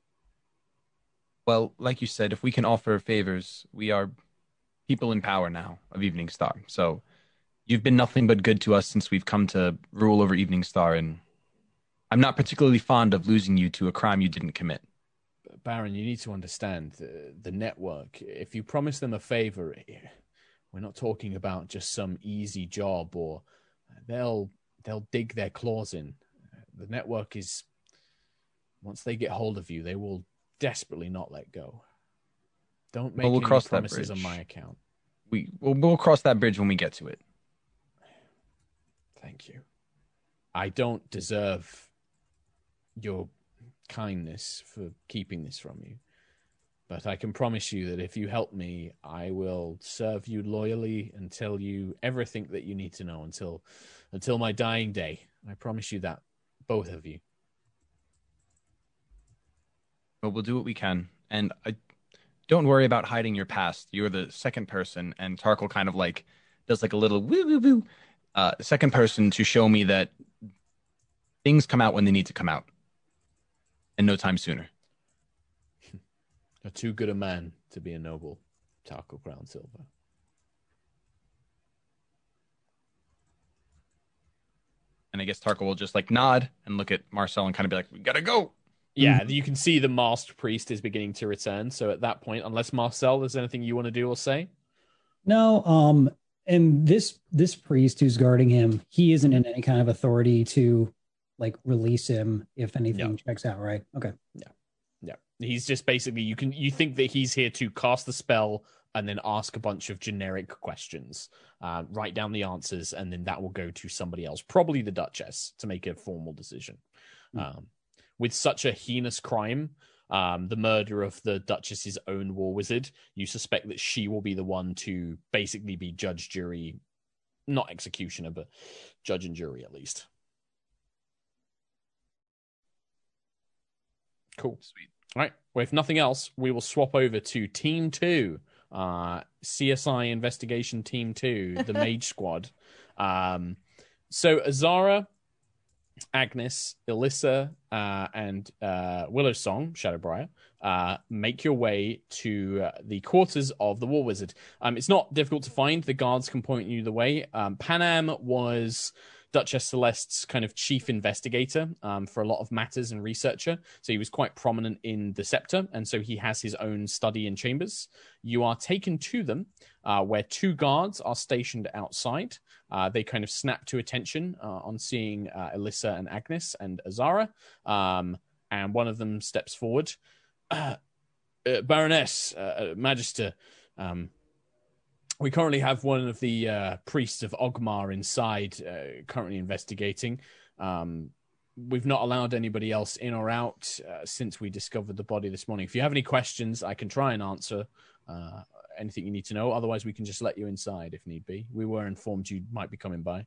Well, like you said, if we can offer favors, we are people in power now of Eveningstar. So you've been nothing but good to us since we've come to rule over Eveningstar, and I'm not particularly fond of losing you to a crime you didn't commit. Baron, you need to understand the, the network. If you promise them a favor, eh, we're not talking about just some easy job or they'll they'll dig their claws in. The network is once they get hold of you, they will desperately not let go. Don't make Well, we'll any cross that promises on my account. We we'll, we'll cross that bridge when we get to it. Thank you. I don't deserve your kindness for keeping this from you. But I can promise you that if you help me, I will serve you loyally and tell you everything that you need to know until until my dying day. I promise you that, both of you. But we'll do what we can. And I don't worry about hiding your past. You're the second person, and Tarkhal kind of like does like a little woo woo woo. Uh, second person to show me that things come out when they need to come out, and no time sooner. You're too good a man to be a noble, Tarkhal Crownsilver. And I guess Tarkhal will just like nod and look at Marcel and kind of be like, "We gotta go." Yeah, you can see the masked priest is beginning to return. So at that point, unless Marcel, there's anything you want to do or say? No, um, and this this priest who's guarding him, he isn't in any kind of authority to like release him if anything checks out, right? Okay. Yeah, Yeah. he's just basically you can you think that he's here to cast the spell and then ask a bunch of generic questions, uh, write down the answers, and then that will go to somebody else, probably the Duchess, to make a formal decision. Hmm. Um, with such a heinous crime, um, the murder of the Duchess's own war wizard, you suspect that she will be the one to basically be judge, jury, not executioner, but judge and jury at least. Cool. Sweet. All right. Well, if nothing else, we will swap over to Team Two, uh, CSI Investigation Team Two, the Mage Squad. Um, so Azara, Agnis, Elissa, uh, and uh, Willow Song, Shadowbriar, uh, make your way to uh, the quarters of the War Wizard. Um, it's not difficult to find. The guards can point you the way. Um, Panam was Duchess Celeste's kind of chief investigator um, for a lot of matters and researcher. So he was quite prominent in the Scepter, and so he has his own study and chambers. You are taken to them, uh, where two guards are stationed outside. Uh, they kind of snap to attention uh, on seeing uh, Alyssa and Agnis and Azara, um, and one of them steps forward. Uh, Baroness, uh, uh, Magister, um, we currently have one of the priests of Ogma inside, currently investigating. Um, we've not allowed anybody else in or out since we discovered the body this morning. If you have any questions, I can try and answer anything you need to know. Otherwise, we can just let you inside if need be. We were informed you might be coming by.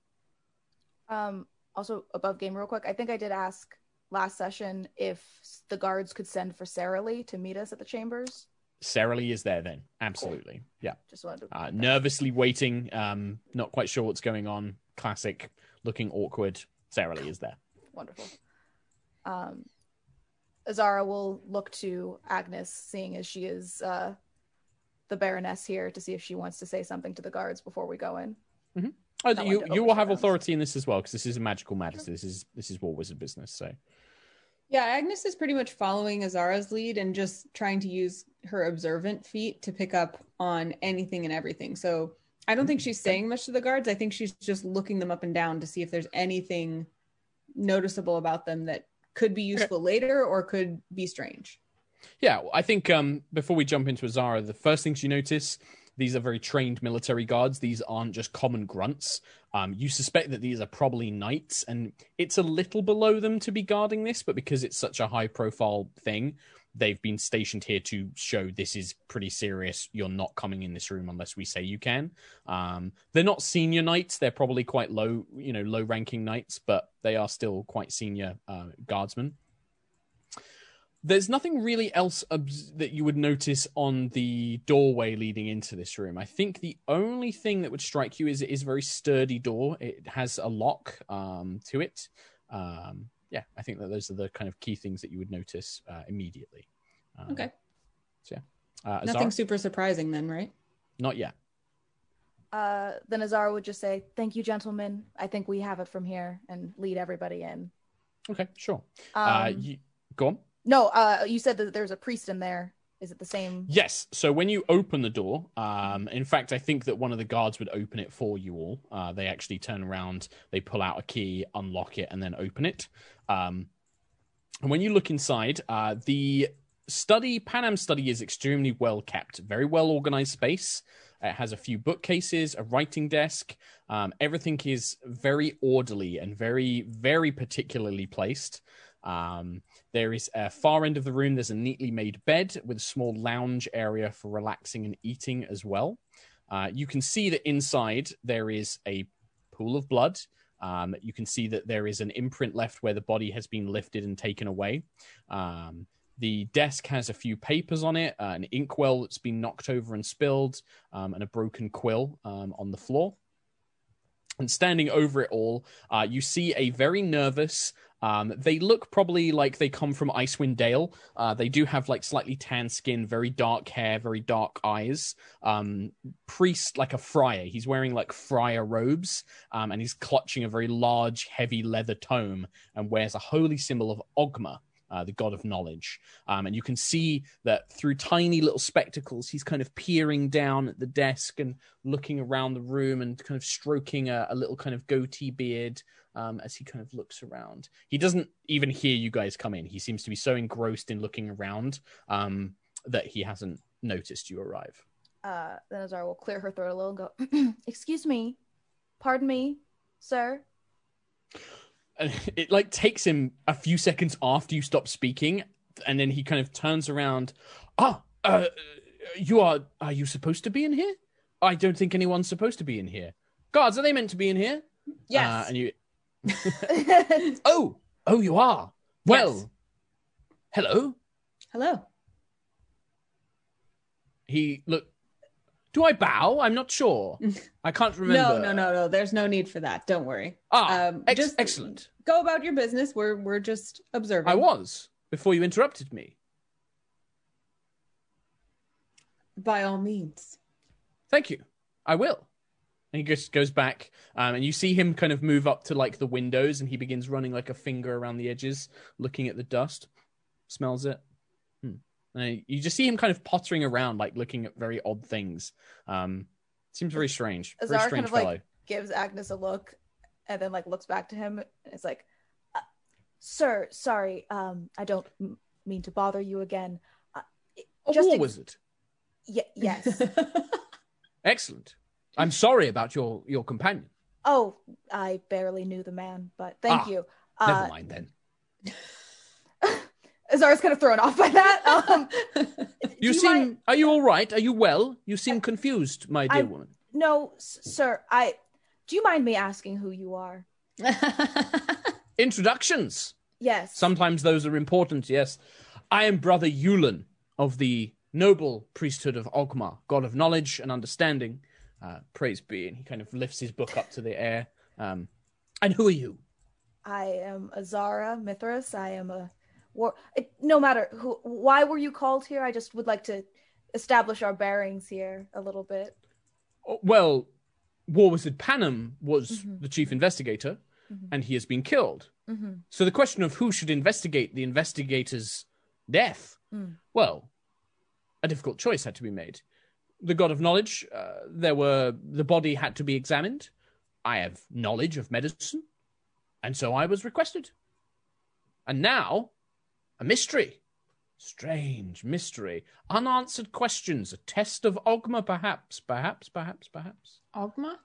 Um, also, above game, real quick, I think I did ask last session if the guards could send for Sarah Lee to meet us at the chambers. Sarah Lee is there then. Absolutely. Yeah. Just wanted to. Uh, nervously waiting, um, not quite sure what's going on. Classic, looking awkward. Sarah Lee is there. Wonderful. Um, Azara will look to Agnis, seeing as she is uh, the Baroness here to see if she wants to say something to the guards before we go in. Mm-hmm. Oh, you you will have overshadows. authority in this as well because this is a magical matter. This is this is war wizard business. So Yeah, Agnis is pretty much following Azara's lead and just trying to use her observant feat to pick up on anything and everything. So I don't think mm-hmm. she's saying much to the guards. I think she's just looking them up and down to see if there's anything noticeable about them that could be useful later or could be strange. Yeah, I think um, before we jump into Azara, the first things you notice these are very trained military guards. These aren't just common grunts. Um, you suspect that these are probably knights, and it's a little below them to be guarding this, but because it's such a high profile thing, they've been stationed here to show this is pretty serious. You're not coming in this room unless we say you can. Um, they're not senior knights. They're probably quite low, you know, low ranking knights, but they are still quite senior uh, guardsmen there's nothing really else obs- that you would notice on the doorway leading into this room. I think the only thing that would strike you is it is a very sturdy door. It has a lock um, to it. Um, yeah, I think that those are the kind of key things that you would notice uh, immediately. Um, Okay. So yeah, uh, Nothing Azara? super surprising then, right? not yet. Uh, then Azara would just say, "Thank you, gentlemen. I think we have it from here," and lead everybody in. Okay, sure. Um, uh, you, go on. No, uh, you said that there's a priest in there. Is it the same? Yes. So when you open the door, um, in fact, I think that one of the guards would open it for you all. Uh, they actually turn around, they pull out a key, unlock it, and then open it. Um, and when you look inside, uh, the study, Panam study, is extremely well kept, very well organized space. It has a few bookcases, a writing desk. Um, everything is very orderly and very, very particularly placed. Um, there is a far end of the room. There's a neatly made bed with a small lounge area for relaxing and eating as well. Uh, you can see that inside there is a pool of blood. Um, you can see that there is an imprint left where the body has been lifted and taken away. Um, the desk has a few papers on it, uh, an inkwell that's been knocked over and spilled, um, and a broken quill um, on the floor. And standing over it all, uh, you see a very nervous. Um, they look probably like they come from Icewind Dale. Uh, they do have like slightly tan skin, very dark hair, very dark eyes. Um, priest, like a friar. He's wearing like friar robes, um, and he's clutching a very large, heavy leather tome, and wears a holy symbol of Ogma, uh, the god of knowledge. Um, and you can see that through tiny little spectacles, he's kind of peering down at the desk and looking around the room and kind of stroking a, a little kind of goatee beard um, as he kind of looks around. He doesn't even hear you guys come in. He seems to be so engrossed in looking around um, that he hasn't noticed you arrive. Uh, then Azar will clear her throat a little and go, "Excuse me, pardon me, sir." And it like takes him a few seconds after you stop speaking, and then he kind of turns around. Ah, uh, you are. Are you supposed to be in here? I don't think anyone's supposed to be in here. Guards, are they meant to be in here? Yes. Uh, and you. Oh, oh, you are. Well, Yes. hello. Hello. He look. Do I bow? I'm not sure. I can't remember. No, no, no, no. There's no need for that. Don't worry. Ah, Um, ex- just- excellent. Go about your business. We're we're just observing. I was before you interrupted me. By all means. Thank you. I will. And he just goes back, um, and you see him kind of move up to like the windows, and he begins running like a finger around the edges, looking at the dust. Smells it. And you just see him kind of pottering around, like looking at very odd things. Um, seems very strange. Very Azara strange kind of like fellow. gives Agnis a look, and then like looks back to him. And it's like, uh, "Sir, sorry, um, I don't m- mean to bother you again. Uh, A just war ex- wizard. y- yes. Excellent. I'm sorry about your your companion. oh, I barely knew the man, but thank Ah, you. Never Uh, mind then. Azara's kind of thrown off by that. Um, You do you seem. mind- Are you all right? Are you well? You seem confused, my dear I- woman. no, sir. I. Do you mind me asking who you are? Introductions. Yes. Sometimes those are important, yes. I am Brother Yulin of the noble priesthood of Ogma, god of knowledge and understanding. Uh, praise be. And he kind of lifts his book up to the air. Um, and who are you? I am Azara Mithras. I am a war. It, no matter who, why were you called here? I just would like to establish our bearings here a little bit. Oh, Well, War Wizard Panem was Mhm. the chief investigator, Mhm. and he has been killed. Mm-hmm. So the question of who should investigate the investigator's death, Mm. well, a difficult choice had to be made. The god of knowledge, uh, there were the body had to be examined. I have knowledge of medicine, and so I was requested. And now, a mystery, strange mystery, unanswered questions, a test of Ogma, perhaps, perhaps, perhaps, perhaps. Ogma?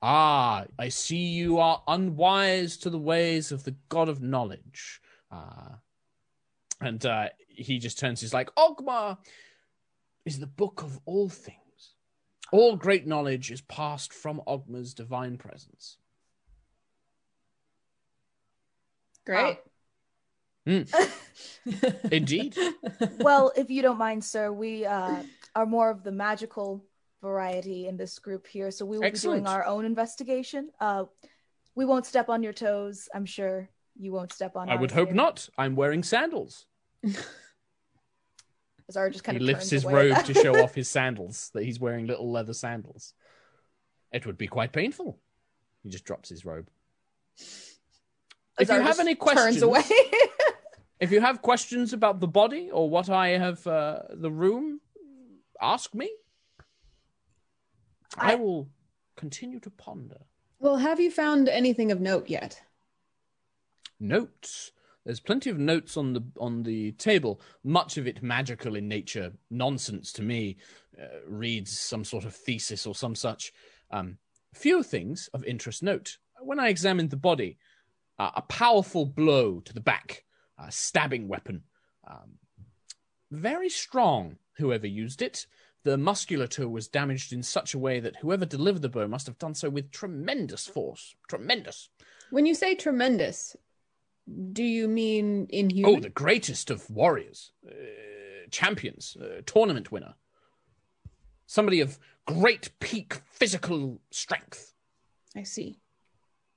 Ah, I see you are unwise to the ways of the God of knowledge. Ah. And uh, he just turns, he's like, Ogma is the book of all things. All great knowledge is passed from Ogma's divine presence. Great. Indeed. well, if you don't mind, sir, we uh, are more of the magical variety in this group here, so we will Excellent. be doing our own investigation. Uh, we won't step on your toes. I'm sure you won't step on. I would hope here. not. I'm wearing sandals. Zara just kind he of lifts his robe to show off his sandals, that he's wearing little leather sandals. It would be quite painful. He just drops his robe. If you have any questions, turns away. If you have questions about the body or what I have, uh, the room, ask me. I, I- will continue to ponder. well, have you found anything of note yet? Notes. There's plenty of notes on the on the table. Much of it magical in nature, nonsense to me. Uh, reads some sort of thesis or some such. Um, few things of interest. Note when I examined the body, uh, a powerful blow to the back, a stabbing weapon, um, very strong. Whoever used it, the musculature was damaged in such a way that whoever delivered the blow must have done so with tremendous force. Tremendous. When you say tremendous, do you mean inhuman? Oh, the greatest of warriors, uh, champions, uh, tournament winner. Somebody of great peak physical strength. I see.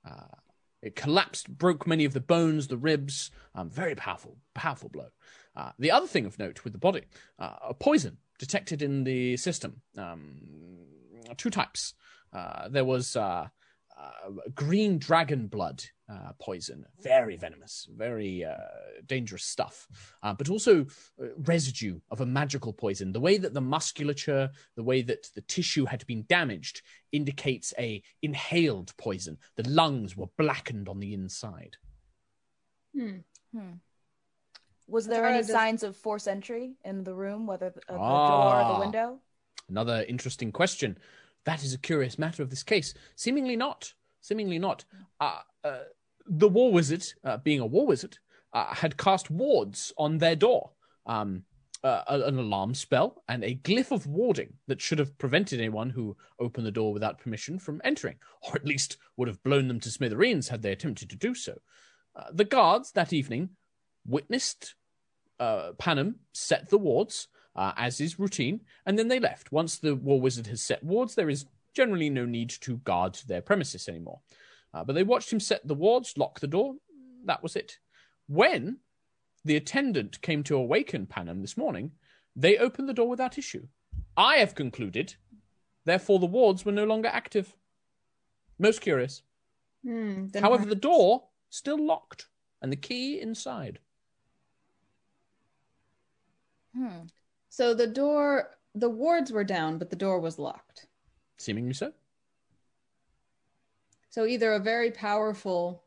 Uh, it collapsed, broke many of the bones, the ribs. Um, very powerful, powerful blow. Uh, the other thing of note with the body, uh, a poison detected in the system. Um, two types. Uh, there was uh, green dragon blood uh, poison, very venomous, very uh, dangerous stuff, uh, but also uh, residue of a magical poison. The way that the musculature, the way that the tissue had been damaged, indicates a inhaled poison. The lungs were blackened on the inside. Hmm. Hmm. Was there any does- signs of force entry in the room, whether the, uh, the door or Ah. the window? Another interesting question. That is a curious matter of this case. Seemingly not. Seemingly not. Uh, uh, the war wizard, uh, being a war wizard, uh, had cast wards on their door. Um, uh, an alarm spell and a glyph of warding that should have prevented anyone who opened the door without permission from entering, or at least would have blown them to smithereens had they attempted to do so. Uh, the guards that evening witnessed Panem set the wards, uh, as is routine, and then they left. Once the war wizard has set wards, there is generally no need to guard their premises anymore. Uh, but they watched him set the wards, lock the door. That was it. When the attendant came to awaken Panem this morning, they opened the door without issue. I have concluded, therefore, the wards were no longer active. Most curious. Then However, the door still locked, and the key inside. Hmm. So the door, the wards were down, but the door was locked. Seemingly so. So either a very powerful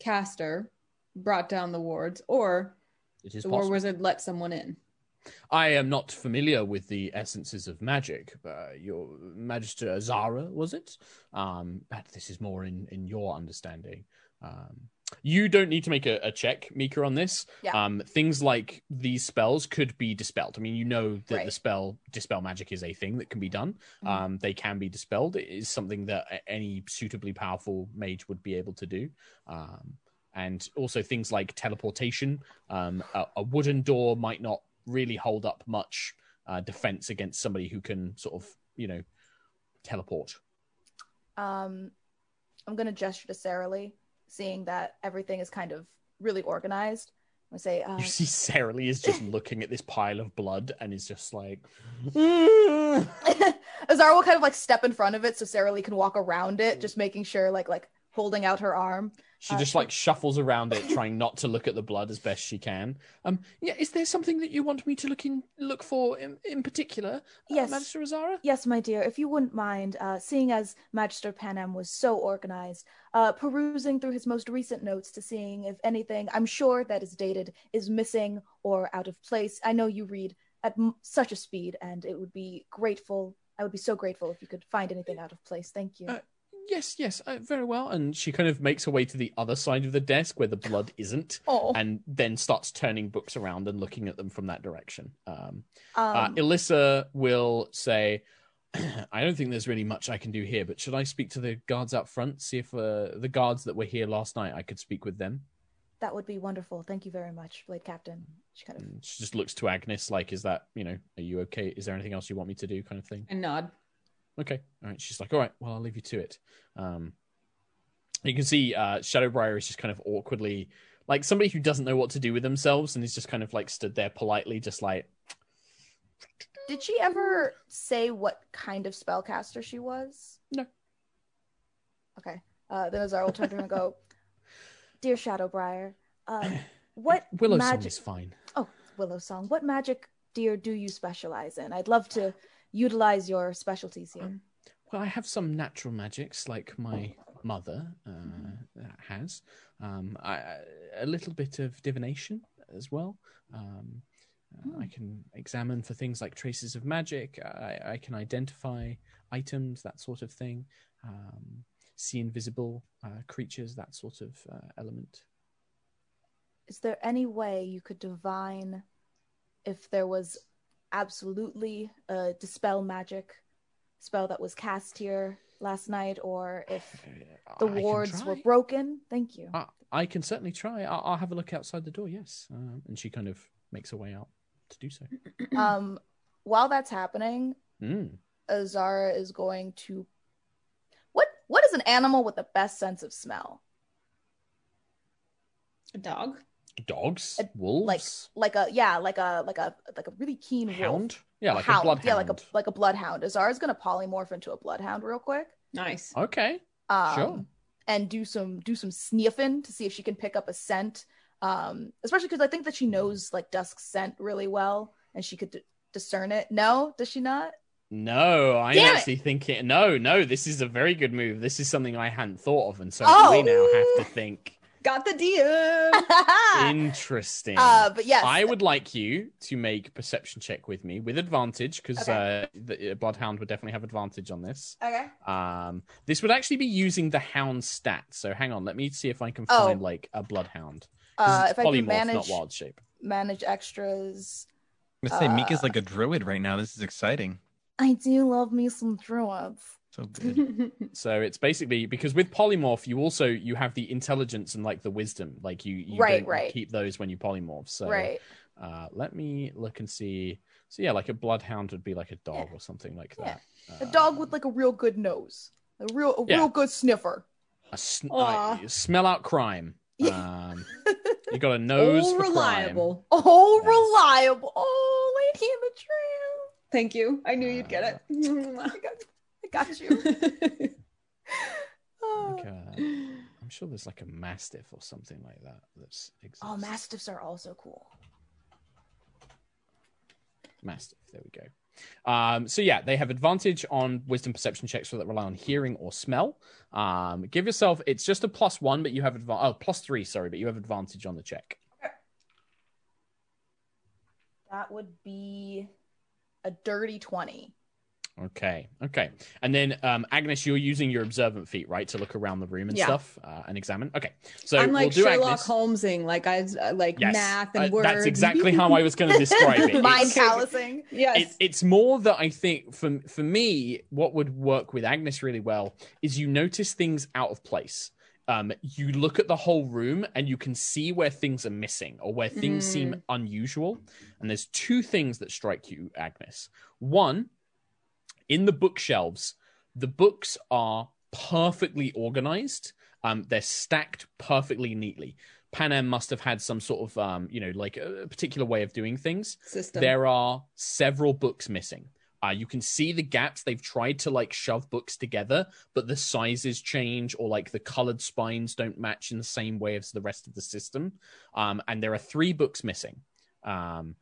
caster brought down the wards, or It is the war wizard let someone in. I am not familiar with the essences of magic. Uh, your Magister Zara, was it? Um, but this is more in, in your understanding. Um, you don't need to make a, a check, Mica, on this. Yeah. Um, things like these spells could be dispelled. I mean, you know that the spell dispel magic is a thing that can be done. Mhm. Um, they can be dispelled. It is something that any suitably powerful mage would be able to do. Um, and also things like teleportation. Um, a, a wooden door might not really hold up much uh, defense against somebody who can sort of, you know, teleport. Um, I'm gonna gesture to Sarah Lee, seeing that everything is kind of really organized. I say, uh, You see, Sarah Lee is just looking at this pile of blood and is just like, "Mm." Azara will kind of like step in front of it so Sarah Lee can walk around it, just making sure like like holding out her arm. she Uh, just like shuffles around it, trying not to look at the blood as best she can. Um, yeah, is there something that you want me to look in, look for in, in particular, Yes. uh, Magister Azara? Yes, my dear, if you wouldn't mind, uh, seeing as Magister Panem was so organized, uh, perusing through his most recent notes to seeing if anything I'm sure that is dated is missing or out of place. I know you read at m- such a speed, and it would be grateful. I would be so grateful if you could find anything out of place. Thank you. Uh, Yes, yes, uh, very well. And she kind of makes her way to the other side of the desk where the blood isn't, oh, and then starts turning books around and looking at them from that direction. Um, uh, um, Elissa will say, I don't think there's really much I can do here, but should I speak to the guards out front? See if uh, the guards that were here last night, I could speak with them. that would be wonderful. Thank you very much, Blade Captain. She kind of she just looks to Agnis, like, is that, you know, are you okay? Is there anything else you want me to do, kind of thing? And nod. Okay. All right. She's like, all right, well, I'll leave you to it. Um, you can see uh, Shadowbriar is just kind of awkwardly, like somebody who doesn't know what to do with themselves and is just kind of like stood there politely, just like, Did she ever say what kind of spellcaster she was? No. Okay. Uh, then Azara will turn to her and go, "Dear Shadowbriar, uh, what Willow Song magic? is fine. Oh, Willow Song. What magic, dear, do you specialize in? I'd love to utilize your specialties here. Well, I have some natural magics, like my mother uh, has. Um, I, a little bit of divination as well. Um, uh, I can examine for things like traces of magic. I, I can identify items, that sort of thing. Um, see invisible uh, creatures, that sort of uh, element. Is there any way you could divine if there was absolutely a dispel magic spell that was cast here last night, or if the I wards were broken? Thank you. I, I can certainly try. I'll, I'll have a look outside the door. Yes, um, and she kind of makes her way out to do so. um, while that's happening, Mm. Azara is going to. What What is an animal with the best sense of smell? A dog. Dogs, A- wolves, Like like a yeah, like a like a like a really keen wolf. hound. Yeah, like hound. a bloodhound. Yeah, like a like a bloodhound. Azara's gonna polymorph into a bloodhound real quick. Nice. Okay. Um, Sure. And do some do some sniffing to see if she can pick up a scent. Um, especially because I think that she knows like Dusk's scent really well, and she could d- discern it. No, does she not? No, I'm Damn it. actually thinking. No, no, this is a very good move. This is something I hadn't thought of, and so Oh. we now have to think. Got the DM. Interesting. uh, but yes, I would like you to make perception check with me with advantage because Okay. uh, the uh, Bloodhound would definitely have advantage on this. Okay. Um, this would actually be using the Hound stat. So hang on, let me see if I can Oh. find like a bloodhound. Uh, it's if I can polymorph, manage not wild shape. manage extras, I'm gonna say Mica's Uh, like a druid right now. This is exciting. I do love me some druids. So good. So it's basically because with polymorph, you also you have the intelligence and like the wisdom. Like you, you Right, don't right. keep those when you polymorph. So right. uh, let me look and see. So yeah, like a bloodhound would be like a dog or something like Yeah. that. A dog Um, with like a real good nose, a real a Yeah. real good sniffer. a sn- uh, smell out crime. Yeah. Um, you got a nose All for crime. reliable. Oh, Yes. reliable. Oh, lady in the trail. Thank you. I knew you'd get Uh, it. I got, I got you. Oh. Like a, I'm sure there's like a mastiff or something like that. That's exists. oh, mastiffs are also cool. Mastiff. There we go. Um, so yeah, they have advantage on wisdom perception checks that rely on hearing or smell. Um, give yourself it's just a plus one, but you have advantage. Oh, plus three, sorry, but you have advantage on the check. That would be a dirty twenty. Okay, okay, and then um, Agnis, you're using your observant feat, right, to look around the room and Yeah. stuff uh, and examine. Okay, so I'm like we'll Sherlock Agnis. Holmesing, like I uh, like Yes, math and uh, words. that's exactly how I was going to describe it. Mind callousing. yes. it, it's more that I think for for me, what would work with Agnis really well is you notice things out of place. Um, you look at the whole room and you can see where things are missing or where things seem unusual. And there's two things that strike you, Agnis. One, in the bookshelves, the books are perfectly organized. Um, they're stacked perfectly neatly. Panam must have had some sort of, um, you know, like a particular way of doing things. System. There are several books missing. Uh, you can see the gaps. They've tried to like shove books together, but the sizes change or like the colored spines don't match in the same way as the rest of the system. Um, and there are three books missing. Um,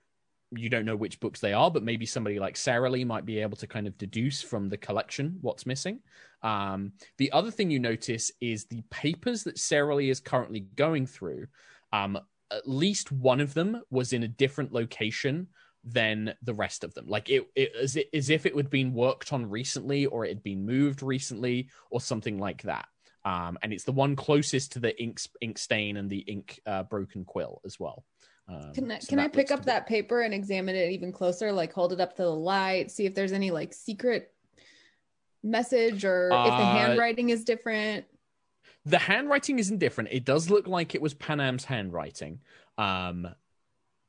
you don't know which books they are, but maybe somebody like Sarah Lee might be able to kind of deduce from the collection what's missing. Um, the other thing you notice is the papers that Sarah Lee is currently going through. Um, at least one of them was in a different location than the rest of them. Like it, it as, it, as if it had been worked on recently, or it had been moved recently, or something like that. Um, and it's the one closest to the ink ink stain and the ink uh, broken quill as well. Um, Can I, so can I pick up that paper and examine it even closer? Like hold it up to the light, see if there's any like secret message or if the Uh, handwriting is different. The handwriting isn't different. It does look like it was Panam's handwriting. Um,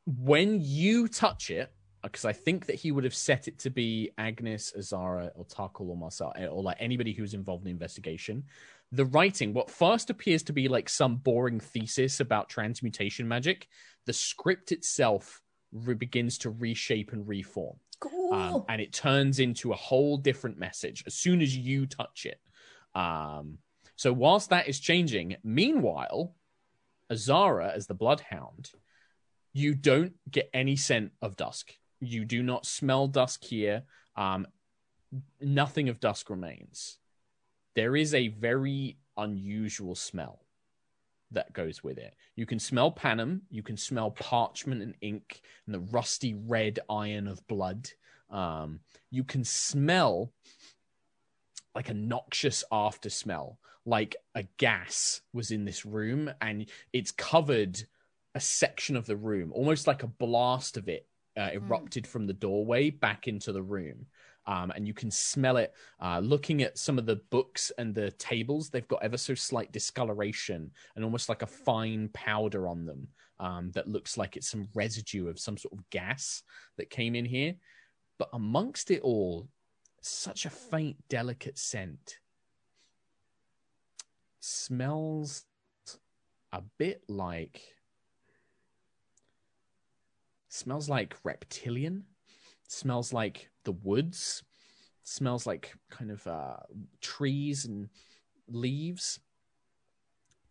when you touch it, because I think that he would have set it to be Agnis, Azara, or Tarkhal, or Marcel, eh, or like anybody who's involved in the investigation. The writing, what first appears to be like some boring thesis about transmutation magic, the script itself re- begins to reshape and reform Cool. um, and it turns into a whole different message as soon as you touch it. Um, so whilst that is changing, meanwhile, Azara as the Bloodhound, you don't get any scent of dusk. You do not smell dusk here. Um, nothing of dusk remains. There is a very unusual smell that goes with it. You can smell Panem, you can smell parchment and ink and the rusty red iron of blood. Um, you can smell like a noxious after smell, like a gas was in this room and it's covered a section of the room, almost like a blast of it uh, erupted from the doorway back into the room. Um, and you can smell it. Uh, looking at some of the books and the tables, they've got ever so slight discoloration and almost like a fine powder on them um, that looks like it's some residue of some sort of gas that came in here. But amongst it all, such a faint, delicate scent. Smells a bit like. Smells like reptilian. Smells like the woods. Smells like kind of uh, trees and leaves.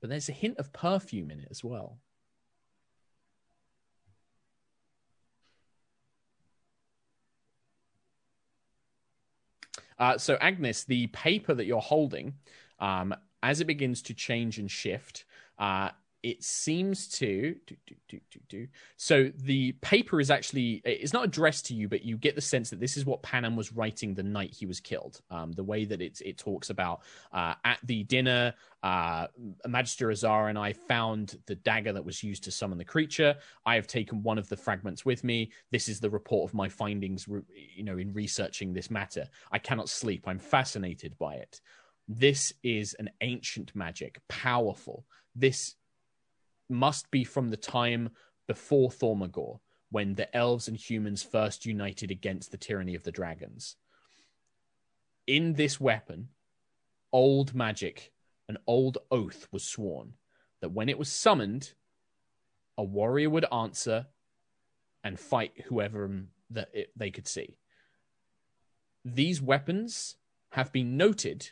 But there's a hint of perfume in it as well. Uh, so, Agnis, the paper that you're holding, um, as it begins to change and shift, uh, it seems to do, do, do. So the paper is actually it's not addressed to you, but you get the sense that this is what Panam was writing the night he was killed. Um, the way that it it talks about uh, at the dinner, uh, Magister Azar and I found the dagger that was used to summon the creature. I have taken one of the fragments with me. This is the report of my findings, you know, in researching this matter. I cannot sleep. I'm fascinated by it. This is an ancient magic, powerful. This must be from the time before Thormagor, when the elves and humans first united against the tyranny of the dragons. In this weapon, old magic, an old oath was sworn that when it was summoned, a warrior would answer and fight whoever that it, they could see. These weapons have been noted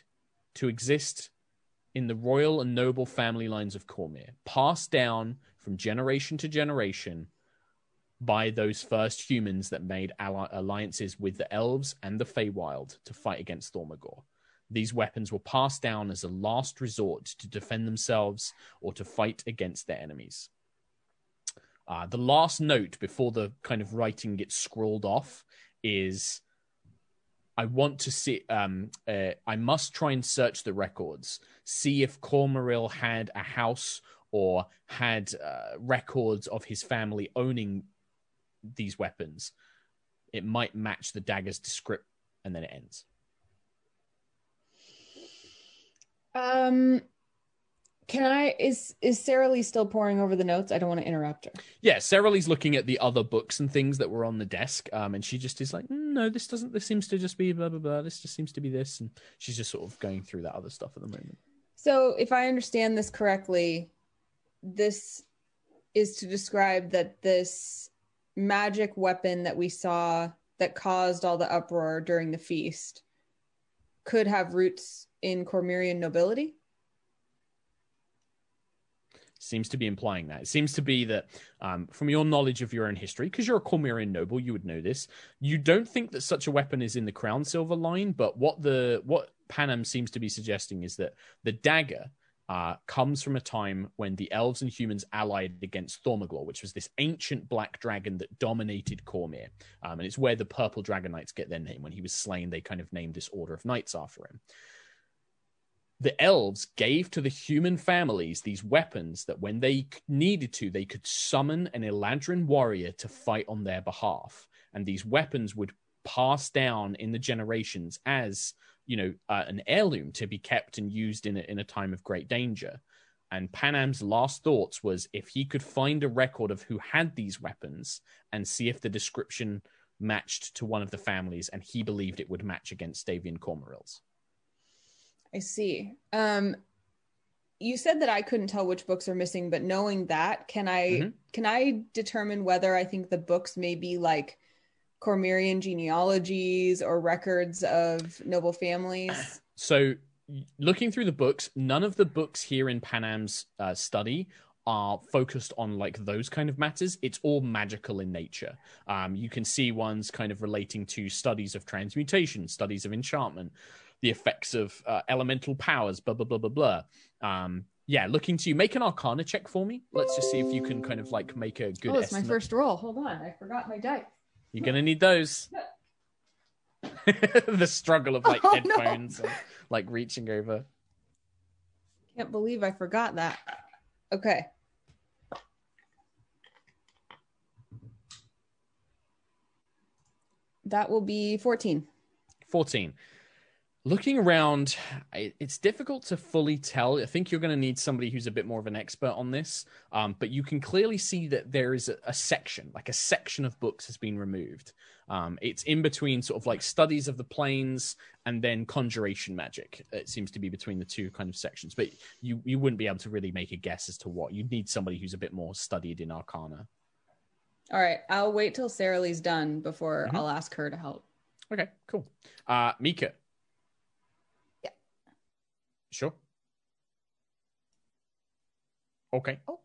to exist in the royal and noble family lines of Cormyr, passed down from generation to generation by those first humans that made alliances with the elves and the Feywild to fight against Thormagor. These weapons were passed down as a last resort to defend themselves or to fight against their enemies. Uh, the last note before the kind of writing gets scrawled off is I want to see. Um, uh, I must try and search the records, see if Cormaeril had a house or had uh, records of his family owning these weapons. It might match the dagger's descript, and then it ends. Um, can I? Is is Sarah Lee still pouring over the notes? I don't want to interrupt her. Yeah, Sarah Lee's looking at the other books and things that were on the desk, um, and she just is like, "Mm, "No, this doesn't. This seems to just be blah blah blah. This just seems to be this," and she's just sort of going through that other stuff at the moment. So, if I understand this correctly, this is to describe that this magic weapon that we saw that caused all the uproar during the feast could have roots in Cormyrean nobility? Seems to be implying that. It seems to be that, um, from your knowledge of your own history, because you're a Cormyrean noble, you would know this. You don't think that such a weapon is in the Crownsilver line, but what the what Panam seems to be suggesting is that the dagger uh, comes from a time when the elves and humans allied against Thormaglor, which was this ancient black dragon that dominated Cormyr. Um, and it's where the Purple Dragon Knights get their name. When he was slain, they kind of named this order of knights after him the elves gave to the human families these weapons that when they needed to, they could summon an Eladrin warrior to fight on their behalf. And these weapons would pass down in the generations as, you know, uh, an heirloom to be kept and used in a, in a time of great danger. And Panam's last thoughts was if he could find a record of who had these weapons and see if the description matched to one of the families, and he believed it would match against Davian Cormaerils. I see. Um, you said that I couldn't tell which books are missing, but knowing that, can I mm-hmm. can I determine whether I think the books may be like Cormyrean genealogies or records of noble families? So, looking through the books, none of the books here in Panam's uh, study are focused on like those kind of matters. It's all magical in nature. Um, you can see ones kind of relating to studies of transmutation, studies of enchantment, the effects of uh, elemental powers, blah blah blah blah blah. Um, yeah, looking to you. Make an Arcana check for me. Let's just see if you can kind of like make a good. Oh, it's estimate. my first roll. Hold on, I forgot my dice. You're gonna need those. the struggle of like oh, headphones, no. and, like reaching over. Can't believe I forgot that. Okay. That will be 14. 14 looking around it's difficult to fully tell. I think you're going to need somebody who's a bit more of an expert on this um, but you can clearly see that there is a, a, section like a section of books has been removed. Um, it's in between sort of like studies of the planes and then conjuration magic. It seems to be between the two kind of sections but you you wouldn't be able to really make a guess as to what. You'd need somebody who's a bit more studied in arcana. All right i'll wait till sarah lee's done before mm-hmm. i'll ask her to help. Okay cool. Uh Mica Sure. Okay. Oh.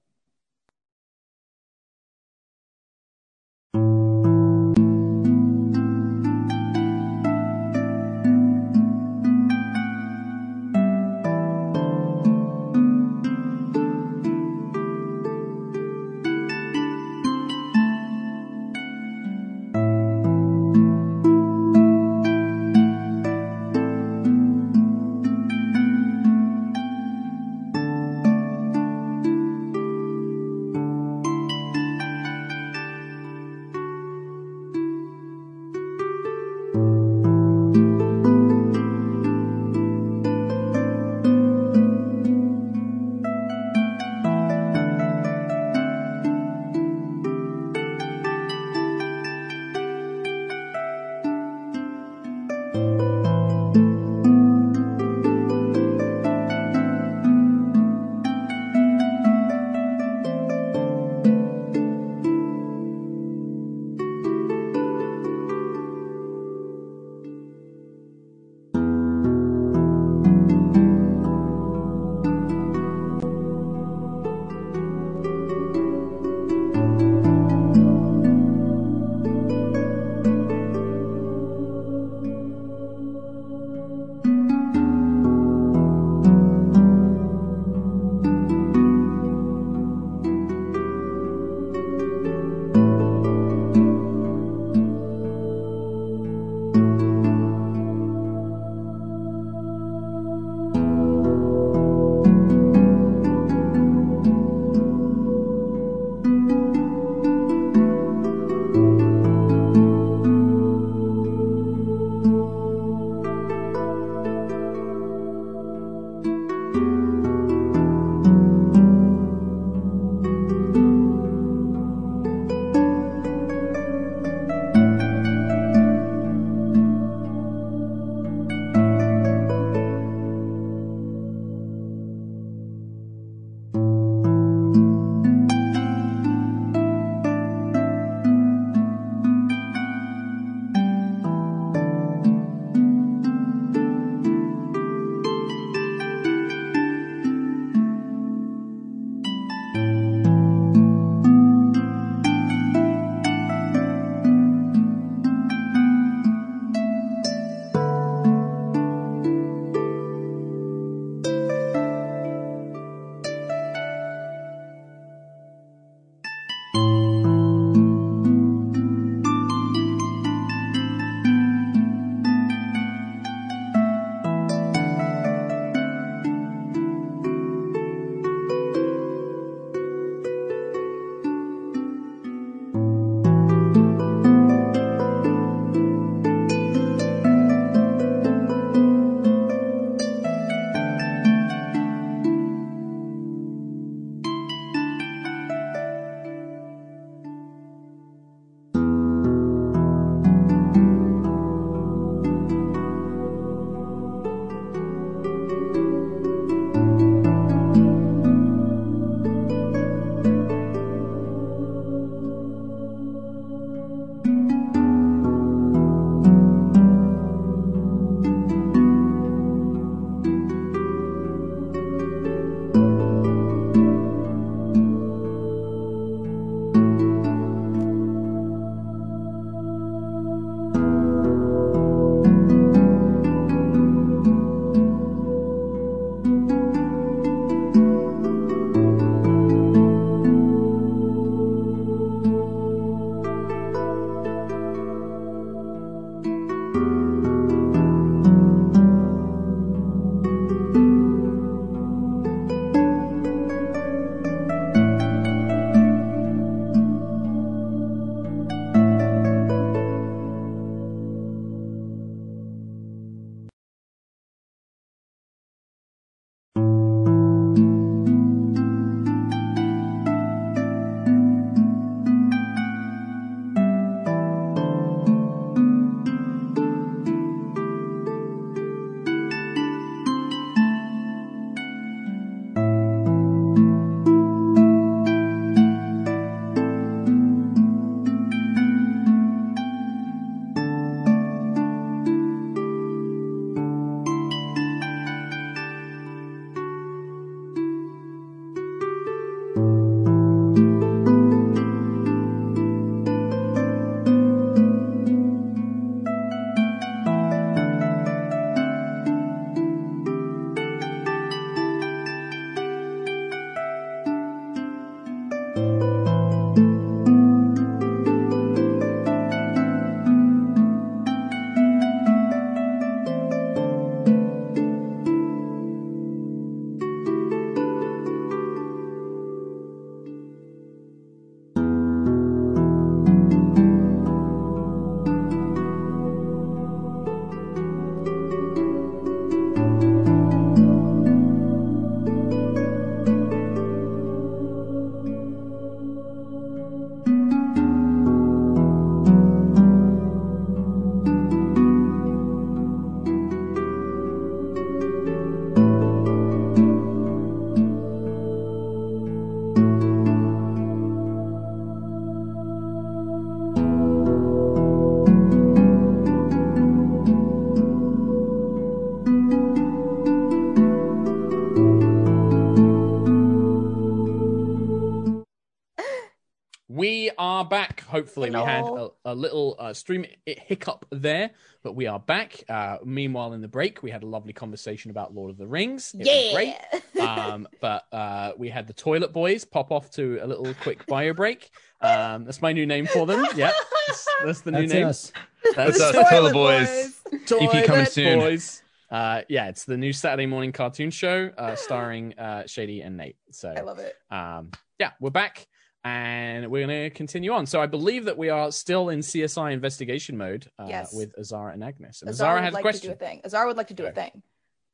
Back. Hopefully, we had a, a little uh, stream hiccup there, but we are back. Uh, meanwhile, in the break, we had a lovely conversation about Lord of the Rings. It was great. Yeah. um, but uh, we had the Toilet Boys pop off to a little quick bio break. Um, that's my new name for them. Yeah, that's, that's the new That's name. us. That's That's us, us. Toilet Boys. EP coming soon. Boys. Uh, yeah, it's the new Saturday morning cartoon show uh, starring uh, Shady and Nate. So I love it. um, yeah, we're back and we're going to continue on. So I believe that we are still in CSI investigation mode uh, Yes. with Azara and Agnis. And Azara Azara would has a like question. to do a thing. Azara would like to do a thing.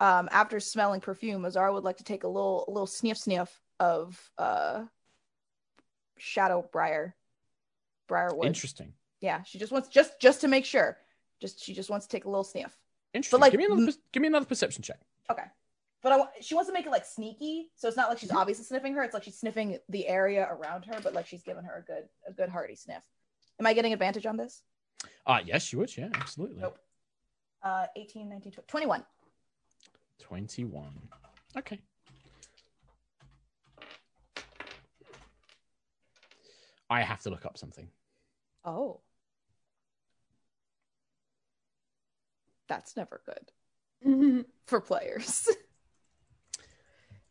Um, after smelling perfume, Azara would like to take a little, a little sniff, sniff of uh, Shadow Briar, Briarwood. Interesting. Yeah, she just wants just just to make sure. Just she just wants to take a little sniff. Interesting. But like, give me another. Give me another perception check. Okay. But I, she wants to make it like sneaky, so it's not like she's Mm-hmm. obviously sniffing her. It's like she's sniffing the area around her, but like she's giving her a good, a good hearty sniff. Am I getting advantage on this? Ah, yes, you would. Yeah, absolutely. Nope. Uh, 18, 19, 20, 21. Twenty-one. Okay. I have to look up something. Oh. That's never good for players.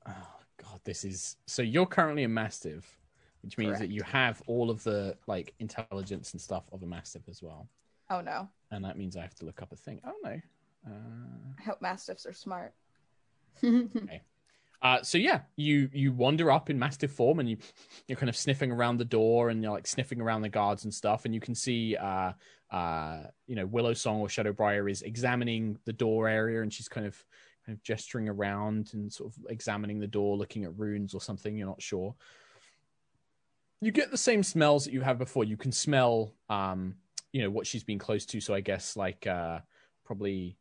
Oh god, this is so you're currently a mastiff, which means that you have all of the like intelligence and stuff of a mastiff as well. oh no. And that means I have to look up a thing. Oh no. Uh, I hope mastiffs are smart. okay. uh, so yeah, you you wander up in mastiff form and you you're kind of sniffing around the door and you're like sniffing around the guards and stuff and you can see uh uh you know Willow Song or Shadowbriar is examining the door area and she's kind of kind of gesturing around and sort of examining the door, looking at runes or something. You're not sure. You get the same smells that you have before. You can smell um you know what she's been close to. So I guess like uh probably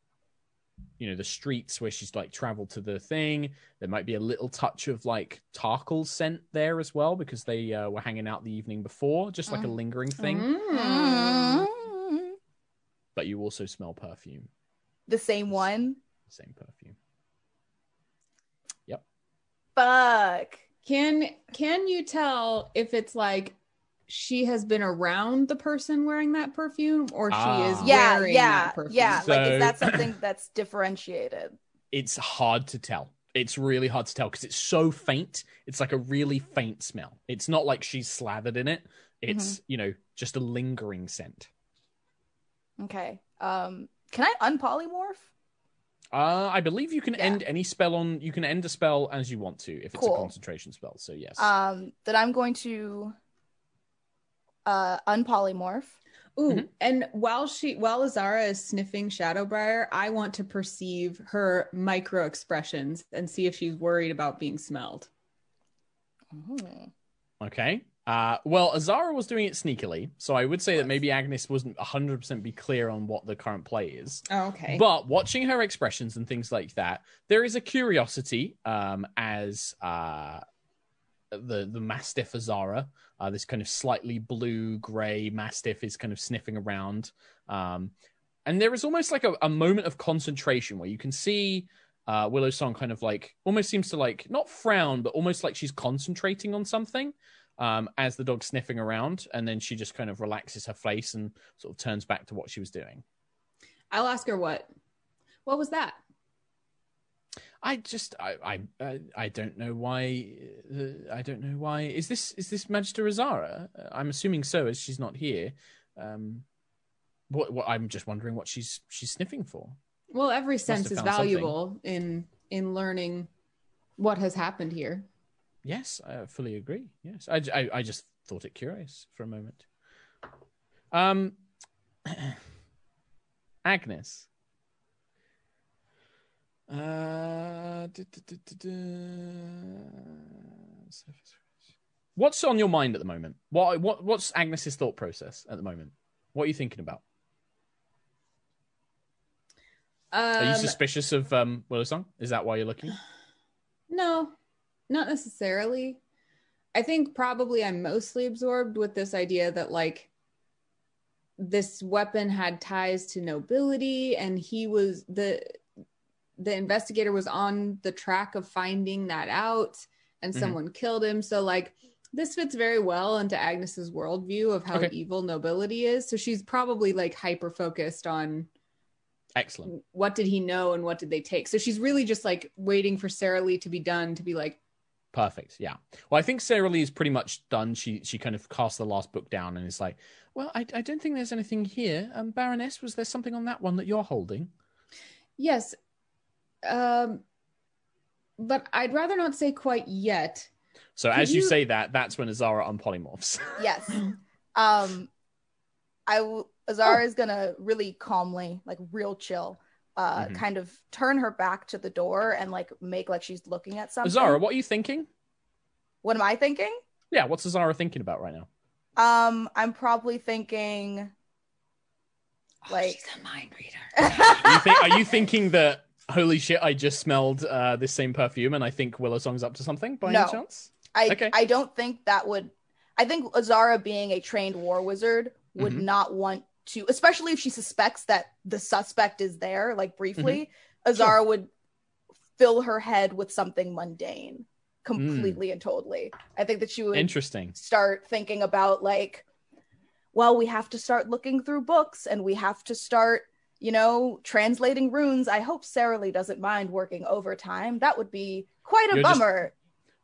you know the streets where she's like traveled to the thing there might be a little touch of like Tarkhal's scent there as well because they uh, were hanging out the evening before just like a Mm. lingering thing Mm. but you also smell perfume The same one. Same perfume Yep. Fuck. Can can you tell if it's like she has been around the person wearing that perfume or she Ah. is Yeah, wearing yeah, that perfume? yeah. like, is that something that's differentiated? it's hard to tell it's really hard to tell because it's so faint it's like a really faint smell it's not like she's slathered in it it's Mm-hmm. you know just a lingering scent Okay. Um, can I unpolymorph? Uh i believe you can Yeah. end any spell on you can end a spell as you want to if it's Cool. a concentration spell so yes Um, that I'm going to uh unpolymorph. Ooh, Mhm. and while she while Azara is sniffing Shadowbriar, I want to perceive her micro expressions and see if she's worried about being smelled. Okay. Uh, well, Azara was doing it sneakily, so I would say that maybe Agnis wasn't 100% be clear on what the current play is. Oh, okay. But watching her expressions and things like that, there is a curiosity um, as uh, the the Mastiff Azara, uh, this kind of slightly blue gray Mastiff, is kind of sniffing around. Um, and there is almost like a, a moment of concentration where you can see uh, Willow Song kind of like almost seems to like not frown, but almost like she's concentrating on something um, as the dog's sniffing around. And then she just kind of relaxes her face and sort of turns back to what she was doing. I'll ask her what. What was that? I just I I I, don't know why uh, I don't know why is this is this Magister Azara? Uh, I'm assuming so as she's not here. Um, what, what I'm just wondering what she's she's sniffing for. Well, every sense is found something. valuable in in learning what has happened here. Yes, I fully agree. Yes, I, I, I just thought it curious for a moment. Um, Agnis. Uh, du- du- du- What's on your mind at the moment? What what what's Agnis's thought process at the moment? What are you thinking about? Are you Um, suspicious of um Willow Song? Is that why you're looking? No, not necessarily. I think probably I'm mostly absorbed with this idea that like this weapon had ties to nobility and he was the the investigator was on the track of finding that out and Mhm. someone killed him so like This fits very well into Agnis's worldview of how Okay. evil nobility is. So she's probably like hyper focused on Excellent. what did he know and what did they take. So she's really just like waiting for Sarah Lee to be done to be like, Perfect. Yeah. Well, I think Sarah Lee is pretty much done. She she kind of cast the last book down and is like, "Well, I, I don't think there's anything here. Um, Baroness, was there something on that one that you're holding?" yes, um, but I'd rather not say quite yet. So Could as you... you- say that, that's when Azara unpolymorphs. Yes. um, I w- Azara is gonna really calmly, like real chill, uh, Mhm. kind of turn her back to the door and like make like she's looking at something. Azara, what are you thinking? What am I thinking? Yeah, what's Azara thinking about right now? Um, I'm probably thinking like she's a mind reader. Are you, think, are you thinking that holy shit, I just smelled uh, this same perfume and I think Willow Song's up to something by No. any chance? I Okay. I don't think that would. I think Azara, being a trained war wizard, would Mhm. not want to, especially if she suspects that the suspect is there, like briefly. Mm-hmm. Azara would fill her head with something mundane, Mm. completely and totally. I think that she would Interesting. start thinking about like, well, we have to start looking through books, and we have to start. You know, translating runes. I hope Sarah Lee doesn't mind working overtime. That would be quite a You're just- bummer.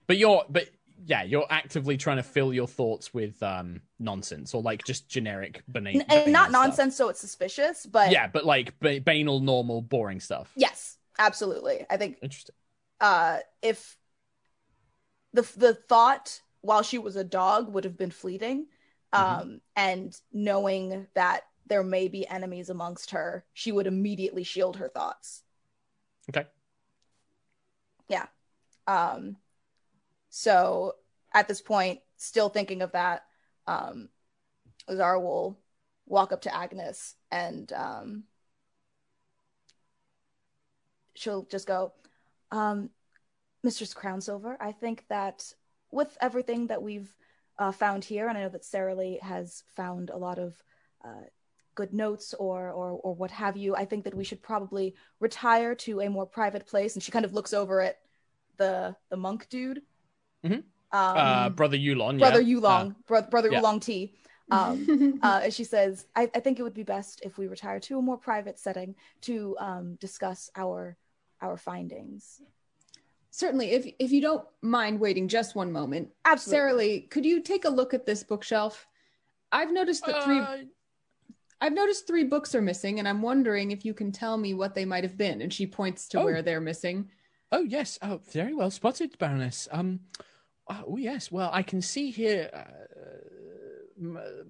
But you're but yeah, you're actively trying to fill your thoughts with um nonsense or like just generic banal and not stuff. nonsense so it's suspicious but Yeah, but like ba- banal, normal, boring stuff. yes absolutely i think Interesting. uh if the the thought while she was a dog would have been fleeting um Mm-hmm. and knowing that there may be enemies amongst her she would immediately shield her thoughts Okay. Yeah. Um so at this point still thinking of that um will walk up to Agnis and um she'll just go um Mistress Crownsilver I think that with everything that we've uh, found here and I know that Sarah Lee has found a lot of uh, good notes or, or or what have you I think that we should probably retire to a more private place. And she kind of looks over at the the monk dude Mhm. um, uh, brother Yulong. brother yeah. Yulong, bro- brother yeah. Oolong T. Um, uh, and she says, I, I think it would be best if we retire to a more private setting to um, discuss our our findings. Certainly, if if you don't mind waiting just one moment, Absolutely. Sarah Lee, could you take a look at this bookshelf? I've noticed that three. Uh, I've noticed three books are missing, and I'm wondering if you can tell me what they might have been. And she points to Oh. where they're missing. Oh yes. Oh, very well spotted, Baroness. Um. Oh yes. Well, I can see here. Uh,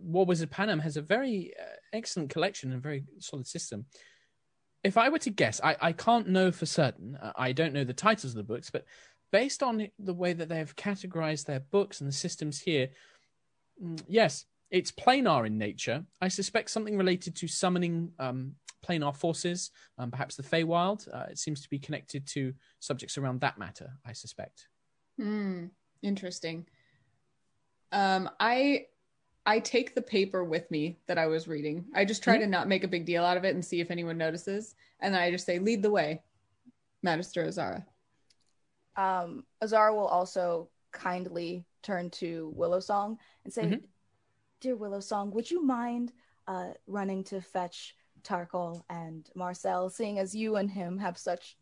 War Wizard Panem has a very uh, excellent collection and very solid system. If I were to guess, I, I can't know for certain. uh, I don't know the titles of the books, but based on the way that they have categorized their books and the systems here, mm, yes, it's planar in nature. I suspect something related to summoning um, planar forces, um, perhaps the Feywild. Uh, it seems to be connected to subjects around that matter. I suspect. Hmm. Interesting. Um, I I take the paper with me that I was reading. I just try to not make a big deal out of it and see if anyone notices. And then I just say, "Lead the way, Magister Azara." Um, Azara will also kindly turn to Willow Song and say, Mhm. "Dear Willow Song, would you mind uh, running to fetch Tarkhal and Marcel, seeing as you and him have such?"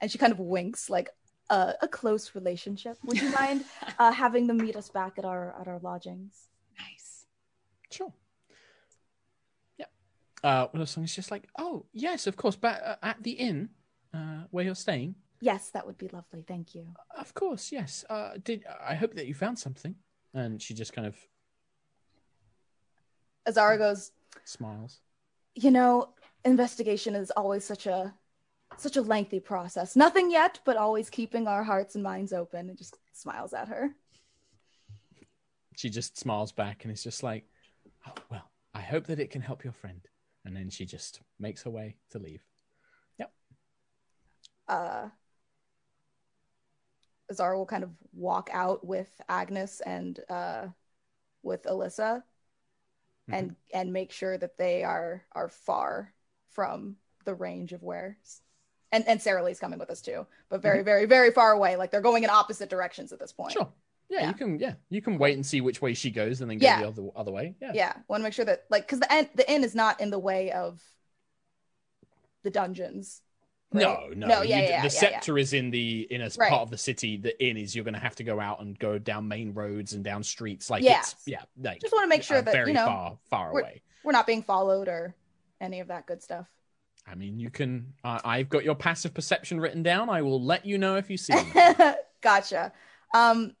And she kind of winks, like a, a close relationship. Would you mind uh, having them meet us back at our at our lodgings? Nice. Sure. Yeah. Uh, Willow Song is just like, oh yes, of course, but uh, at the inn uh, where you're staying. Yes, that would be lovely. Thank you. Of course, yes. Uh, did I hope that you found something? And she just kind of Azara goes, smiles. You know, investigation is always such a such a lengthy process. Nothing yet, but always keeping our hearts and minds open and just smiles at her. She just smiles back and is just like, oh, well, I hope that it can help your friend. And then she just makes her way to leave. Yep. Uh Azara will kind of walk out with Agnes and uh with Alyssa Mm-hmm. and and make sure that they are are far from the range of where and and Sarah Lee's coming with us too, but very mm-hmm. very very far away. Like they're going in opposite directions at this point. Sure. Yeah, Yeah. you can. Yeah, you can wait and see which way she goes, and then go Yeah. the other other way. Yeah. Yeah, want to make sure that like because the end the inn is not in the way of the dungeons. Right? No, no, no, yeah, yeah, The yeah, scepter is in the in a Right. part of the city. The inn is you're going to have to go out and go down main roads and down streets. Like Yeah. it's yeah, like Just want to make sure uh, that very you know far far we're- away. we're not being followed or any of that good stuff. I mean, you can. Uh, I've got your passive perception written down. I will let you know if you see. gotcha. Um,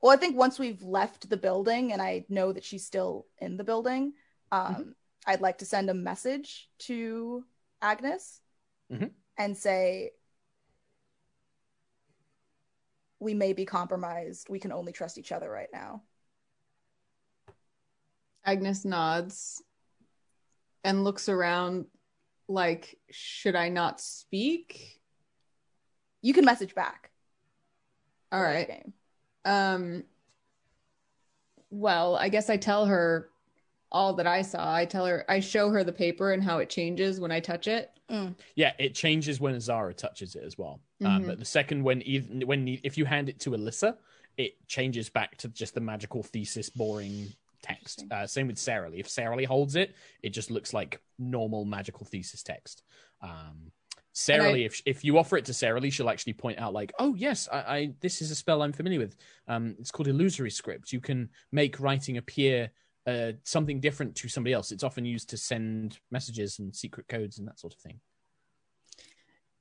well, I think once we've left the building and I know that she's still in the building, um, Mm-hmm. I'd like to send a message to Agnis Mhm. and say, we may be compromised. We can only trust each other right now. Agnis nods and looks around like, should I not speak? You can message back. All Late right. game. Um well, I guess I tell her all that I saw. I tell her I show her the paper and how it changes when I touch it. Yeah, it changes when Azara touches it as well. Um, Mhm. but the second when even when if you hand it to Alyssa, it changes back to just the magical thesis boring text. Uh, same with Sarah Lee. If Sarah Lee holds it, it just looks like normal magical thesis text. Um, Sarah And I- Lee, if if you offer it to Sarah Lee, she'll actually point out like, "Oh yes, I, I this is a spell I'm familiar with. Um, it's called illusory script. You can make writing appear." Uh, something different to somebody else. It's often used to send messages and secret codes and that sort of thing.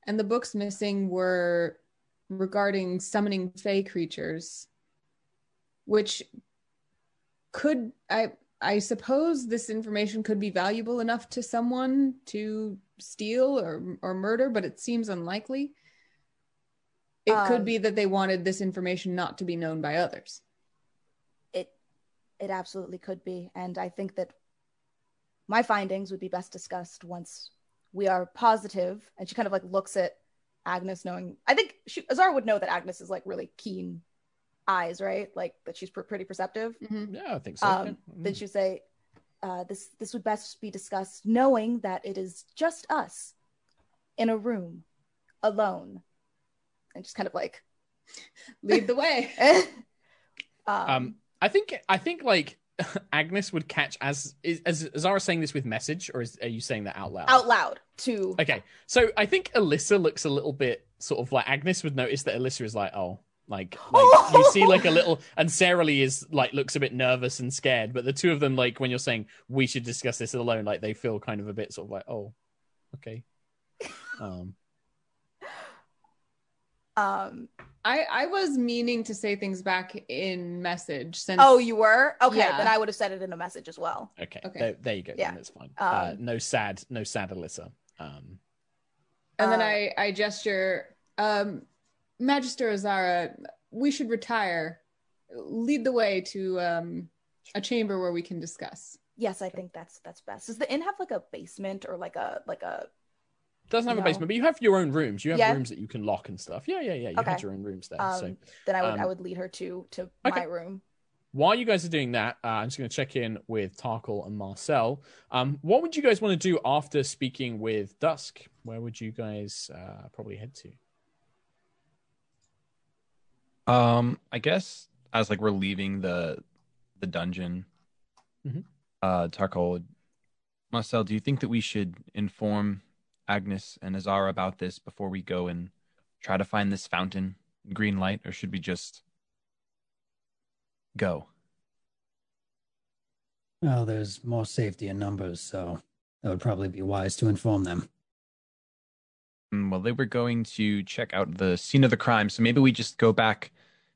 And the books missing were regarding summoning fey creatures, which could I I suppose this information could be valuable enough to someone to steal or or murder, but it seems unlikely. It Um, could be that they wanted this information not to be known by others. It it absolutely could be, and I think that my findings would be best discussed once we are positive. And she kind of like looks at Agnis, knowing I think she, Azar would know that Agnis is like really keen eyes, right? Like that she's pr- pretty perceptive. Yeah, I think so. Um, yeah. Then she'd say, uh, "This this would best be discussed, knowing that it is just us in a room, alone." And just kind of like, Lead the way. um, Um, I think I think like Agnis would catch as is as Zara saying this with message, or is are you saying that out loud? out loud to Okay, so I think Alyssa looks a little bit sort of like Agnis would notice that Alyssa is like, oh, like, like you see like a little, and Sarah Lee is like looks a bit nervous and scared, but the two of them like when you're saying we should discuss this alone, like they feel kind of a bit sort of like, oh, okay. Um, um I I was meaning to say things back in message since Oh, you were? Okay, Yeah. then I would have said it in a message as well. okay, Okay. There, there you go. Yeah. Yeah, that's fine. uh, Um, no sad, no sad Alyssa. Um, And then Uh, I, I gesture, um, Magister Azara, we should retire. Lead the way to um, a chamber where we can discuss. Yes, I think that's that's best. Does the inn have like a basement or like a like a doesn't have No. a basement, but you have your own rooms. You have Yeah. rooms that you can lock and stuff. Yeah, yeah, yeah. You Okay. had your own rooms there. um so then I would I um, would lead her to to okay. my room. while you guys are doing that, uh, I'm just going to check in with Tarkhal and Marcel. Um, what would you guys want to do after speaking with Dusk? Where would you guys uh, probably head to? Um, I guess as like we're leaving the the dungeon, Mhm. uh, Tarkhal, Marcel, do you think that we should inform Agnis and Azara about this before we go and try to find this fountain, green light, or should we just go? Well, there's more safety in numbers, so that would probably be wise to inform them. Mm, Well, they were going to check out the scene of the crime, so maybe we just go back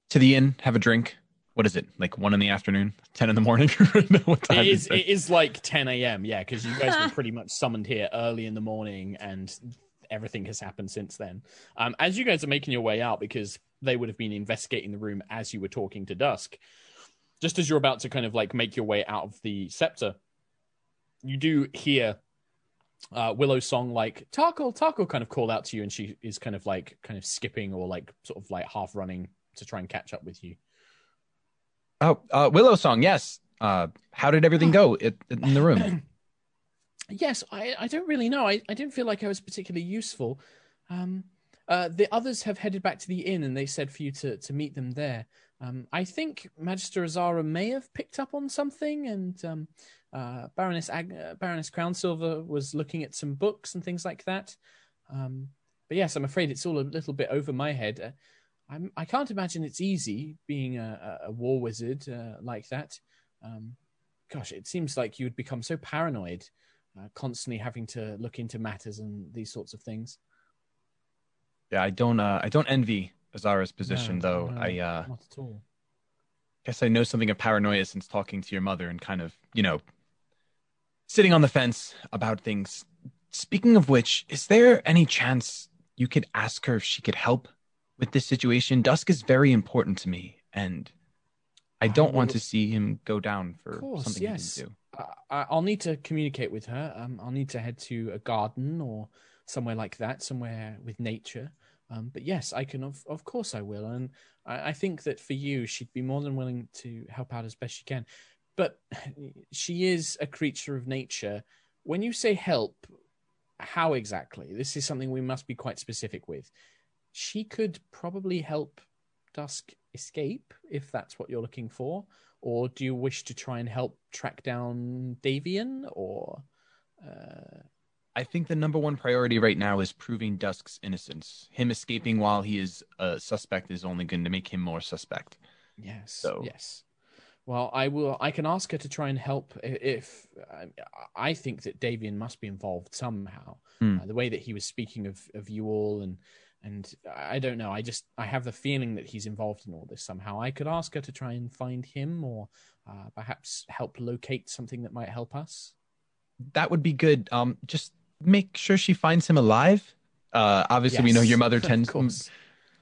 to the inn, have a drink. What is it? Like one in the afternoon, ten in the morning? I don't know what time It is, it is. it is like 10 a.m. Yeah, because you guys were pretty much summoned here early in the morning, and everything has happened since then. Um, as you guys are making your way out, because they would have been investigating the room as you were talking to Dusk, just as you're about to kind of like make your way out of the scepter, you do hear uh, Willow's song like Tarkhal, Tarkhal kind of call out to you, and she is kind of like kind of skipping or like sort of like half running to try and catch up with you. Oh, uh, Willow song, yes. Uh, how did everything go in the room? Yes, I, I don't really know. I, I didn't feel like I was particularly useful. Um, uh, the others have headed back to the inn, and they said for you to to meet them there. Um, I think Magister Azara may have picked up on something, and um, uh, Baroness Ag- uh, Baroness Crownsilver was looking at some books and things like that. Um, but yes, I'm afraid it's all a little bit over my head. Uh, I'm, I can't imagine it's easy being a, a war wizard uh, like that. Um, gosh, it seems like you would become so paranoid, uh, constantly having to look into matters and these sorts of things. Yeah, I don't. Uh, I don't envy Azara's position, No, though. no, I uh, not at all. guess I know something of paranoia since talking to your mother and kind of, you know, sitting on the fence about things. Speaking of which, is there any chance you could ask her if she could help with this situation? Dusk is very important to me, and I don't want to see him go down for course, something yes. he didn't do. I, I'll need to communicate with her. Um, I'll need to head to a garden or somewhere like that, somewhere with nature. Um, but yes, I can. Of, of course, I will. And I, I think that for you, she'd be more than willing to help out as best she can. But she is a creature of nature. When you say help, how exactly? This is something we must be quite specific with. She could probably help Dusk escape if that's what you're looking for or do you wish to try and help track down Davian or uh, I think the number one priority right now is proving Dusk's innocence. Him escaping while he is a suspect is only going to make him more suspect. yes So- yes well i will i can ask her to try and help if i think that davian must be involved somehow Hmm. uh, the way that he was speaking of of you all and and i don't know i just i have the feeling that he's involved in all this somehow i could ask her to try and find him or uh, perhaps help locate something that might help us That would be good. Um, just make sure she finds him alive. Uh, obviously, we know your mother tends course.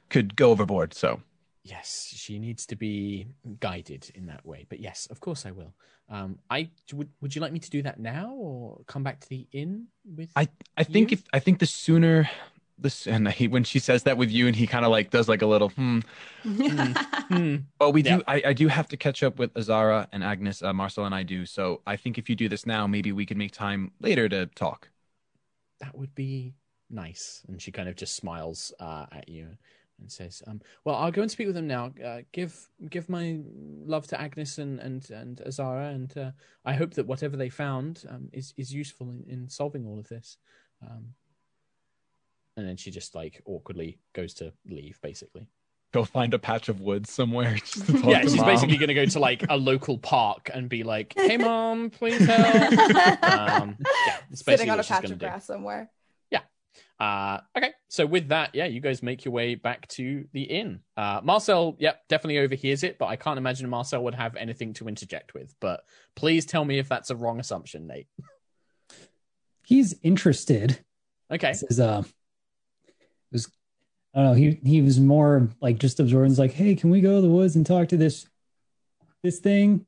could go overboard. So Yes, she needs to be guided in that way. But yes, of course I will. Um, I would. Would you like me to do that now, or come back to the inn with? I I think You? if I think the sooner this and he, when she says that with you and he kind of like does like a little hmm. Hmm. But we do Yeah. I, I do have to catch up with Azara and Agnis. Uh, Marcel and I do. So I think if you do this now, maybe we could make time later to talk. That would be nice. And she kind of just smiles uh, at you and says, um, "Well, I'll go and speak with them now. Uh, give give my love to Agnis and and and Azara, and uh, I hope that whatever they found um, is is useful in, in solving all of this." Um, and then she just like awkwardly goes to leave, basically. Go find a patch of wood somewhere. Just to talk yeah, to she's Mom. basically going to go to like a local park and be like, "Hey, mom, please help." um, yeah, it's basically Sitting on a patch of to do. grass somewhere. Uh, okay, so with that, yeah, you guys make your way back to the inn. Uh, Marcel, yep, definitely overhears it, but I can't imagine Marcel would have anything to interject with. But please tell me if that's a wrong assumption, Nate. He's interested. Okay, This is uh was I don't know, he he was more like just absorbing like, hey, can we go to the woods and talk to this this thing?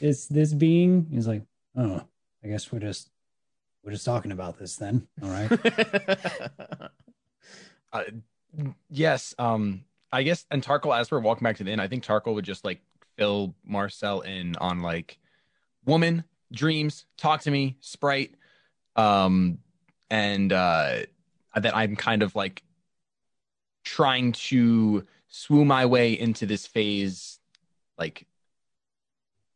This this being? He's like, oh, I guess we're just we're just talking about this then. All right. Uh, yes. Um, I guess, and Tarkhal, as we're walking back to the inn, I think Tarkhal would just like fill Marcel in on like woman, dreams, talk to me, sprite, um, and uh, that I'm kind of like trying to swoo my way into this phase, like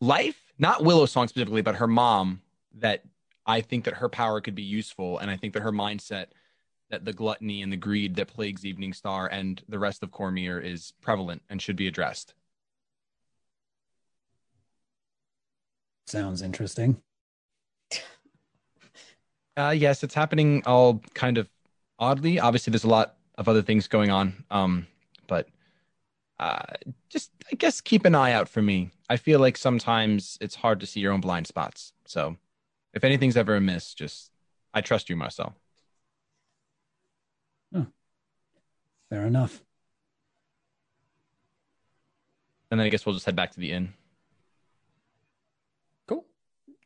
life, not Willow Song specifically, but her mom. That I think that her power could be useful, and I think that her mindset that the gluttony and the greed that plagues Eveningstar and the rest of Cormyr is prevalent and should be addressed. Sounds interesting. Uh, yes, it's happening all kind of oddly. Obviously, there's a lot of other things going on, um, but uh, just I guess keep an eye out for me. I feel like sometimes it's hard to see your own blind spots. So, if anything's ever amiss, just I trust you, Marcel. Fair enough. And then I guess we'll just head back to the inn. cool.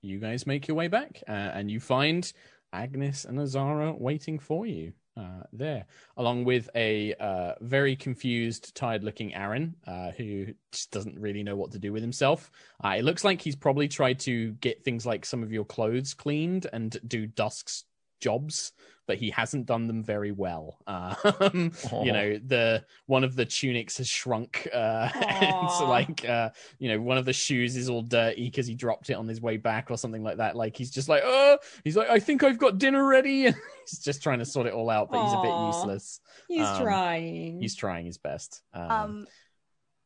You guys make your way back, uh, and you find Agnes and Azara waiting for you uh, there, along with a uh, very confused, tired-looking Aaron, uh, who just doesn't really know what to do with himself. Uh, it looks like he's probably tried to get things like some of your clothes cleaned and do Dusk's jobs but he hasn't done them very well. Um, You know, the one of the tunics has shrunk, uh, and so like uh, you know, one of the shoes is all dirty because he dropped it on his way back or something like that. Like he's just like, oh, he's like, I think I've got dinner ready, and he's just trying to sort it all out, but he's a bit useless. He's Um, trying. He's trying his best. Um, Um,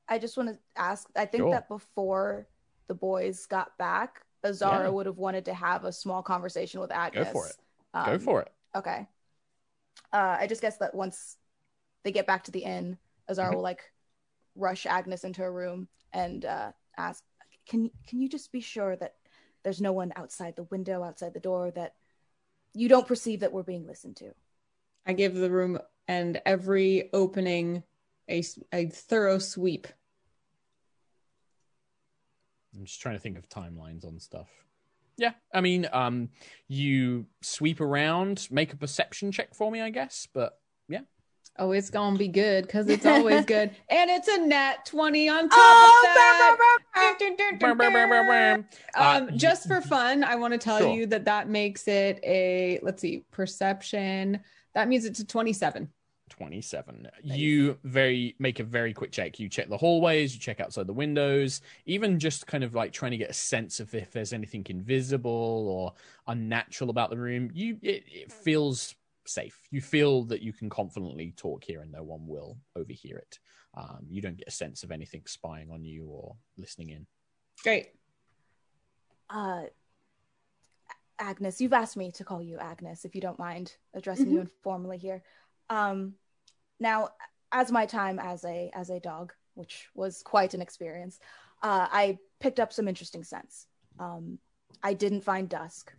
I just want to ask. I think Sure. that before the boys got back, Azara Yeah. would have wanted to have a small conversation with Agnis. Go for it. Um, go for it. Okay. Uh, I just guess that once they get back to the inn, Azara Mhm. will like rush Agnis into a room and uh, ask, "Can can you just be sure that there's no one outside the window, outside the door, that you don't perceive that we're being listened to?" I give the room and every opening a, a thorough sweep. I'm just trying to think of timelines on stuff. Yeah, I mean, um, you sweep around, make a perception check for me, I guess. But yeah. Oh, it's gonna be good because it's always good, and it's a net twenty on top Oh, of that. Um, just for fun, I want to tell Sure. you that that makes it a let's see, perception. That means it's a twenty-seven. 27 you very make a very quick check. You check the hallways you check outside the windows even just kind of like trying to get a sense of if there's anything invisible or unnatural about the room. You it, it feels safe. You feel that you can confidently talk here and no one will overhear it. Um, you don't get a sense of anything spying on you or listening in. Great. uh Agnis, you've asked me to call you Agnis, if you don't mind addressing you informally here. Um, now, as my time as a as a dog, which was quite an experience, uh, I picked up some interesting scents. Um, I didn't find dusk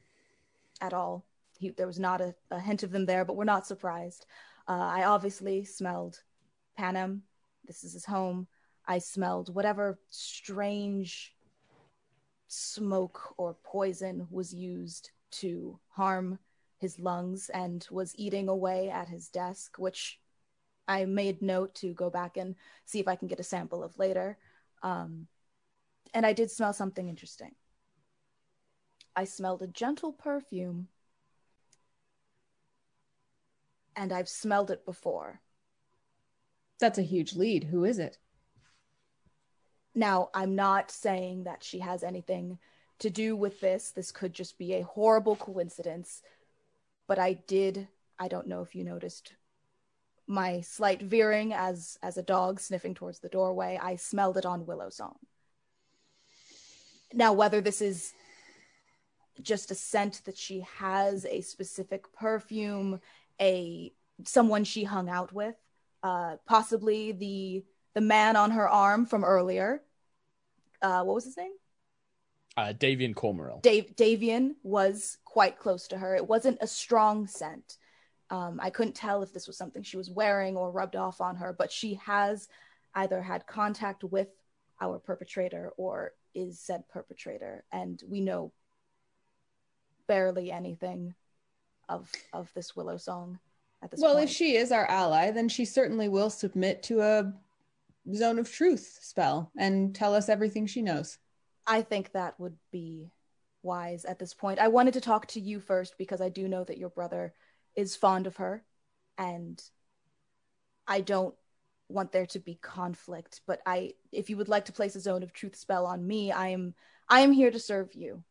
at all. He, there was not a, a hint of them there, but we're not surprised. Uh, I obviously smelled Panem. This is his home. I smelled whatever strange smoke or poison was used to harm his lungs and was eating away at his desk, which I made note to go back and see if I can get a sample of later. Um, and I did smell something interesting. I smelled a gentle perfume, and I've smelled it before. That's a huge lead. Who is it? Now, I'm not saying that she has anything to do with this. This could just be a horrible coincidence. But I did, I don't know if you noticed my slight veering as as a dog sniffing towards the doorway. I smelled it on Willow's Song. Now, whether this is just a scent that she has, a specific perfume, a someone she hung out with, uh, possibly the the man on her arm from earlier. Uh, what was his name? uh, davian cormaeril Dave Davian was quite close to her. It wasn't a strong scent. Um, I couldn't tell if this was something she was wearing or rubbed off on her, but she has either had contact with our perpetrator or is said perpetrator, and we know barely anything of of this Willow song at this well, point. if she is our ally, then she certainly will submit to a zone of truth spell and tell us everything she knows. I think that would be wise at this point. I wanted to talk to you first because I do know that your brother is fond of her and I don't want there to be conflict, but I if you would like to place a zone of truth spell on me, I am I am here to serve you.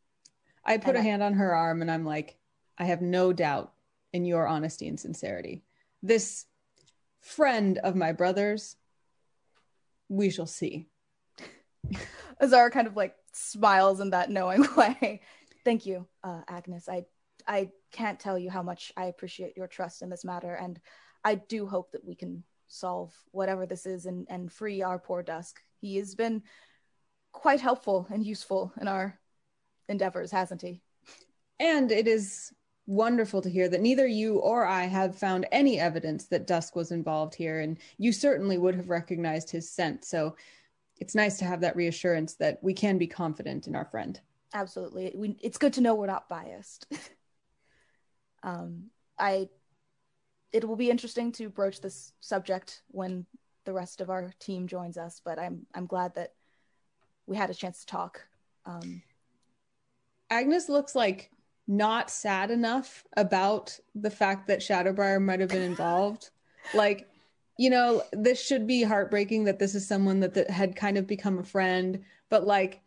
I put And a I- hand on her arm and I'm like, I have no doubt in your honesty and sincerity. This friend of my brother's, we shall see. Azara kind of like smiles in that knowing way. Thank you, uh, Agnis. I I can't tell you how much I appreciate your trust in this matter, and I do hope that we can solve whatever this is and, and free our poor Dusk. He has been quite helpful and useful in our endeavors, hasn't he? And it is wonderful to hear that neither you or I have found any evidence that Dusk was involved here, and you certainly would have recognized his scent. So it's nice to have that reassurance that we can be confident in our friend. Absolutely. We, it's good to know we're not biased. um, I. It will be interesting to broach this subject when the rest of our team joins us, but I'm I'm glad that we had a chance to talk. Um, Agnis looks like not sad enough about the fact that Shadowbriar might have been involved. like, you know, this should be heartbreaking that this is someone that, that had kind of become a friend, but like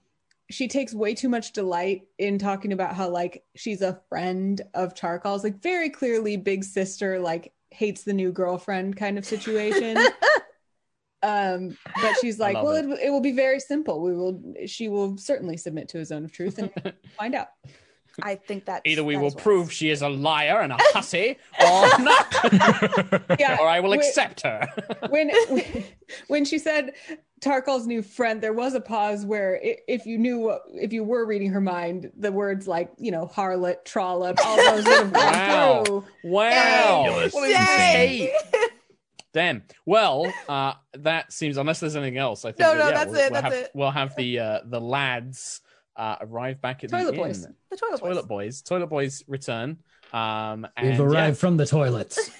she takes way too much delight in talking about how like she's a friend of Charcoal's, like very clearly big sister, like hates the new girlfriend kind of situation. um but she's like well it. It, it will be very simple we will she will certainly submit to a zone of truth and find out I think that either we will prove she is a liar and a hussy, or not, yeah, or I will when, accept her. when when she said Tarkhal's new friend, there was a pause where if you knew if you were reading her mind, the words like you know harlot, trollop, all those would have gone wow. through. Wow, Damn. Well, uh, that seems unless there's anything else. I think. No, that, no, yeah, that's we'll, it. We'll that's have, it. We'll have the uh, the lads uh, arrive back at the toilet the boys. inn. The toilet, toilet boys. Toilet boys return. Um, and, We've arrived yeah. from the toilets.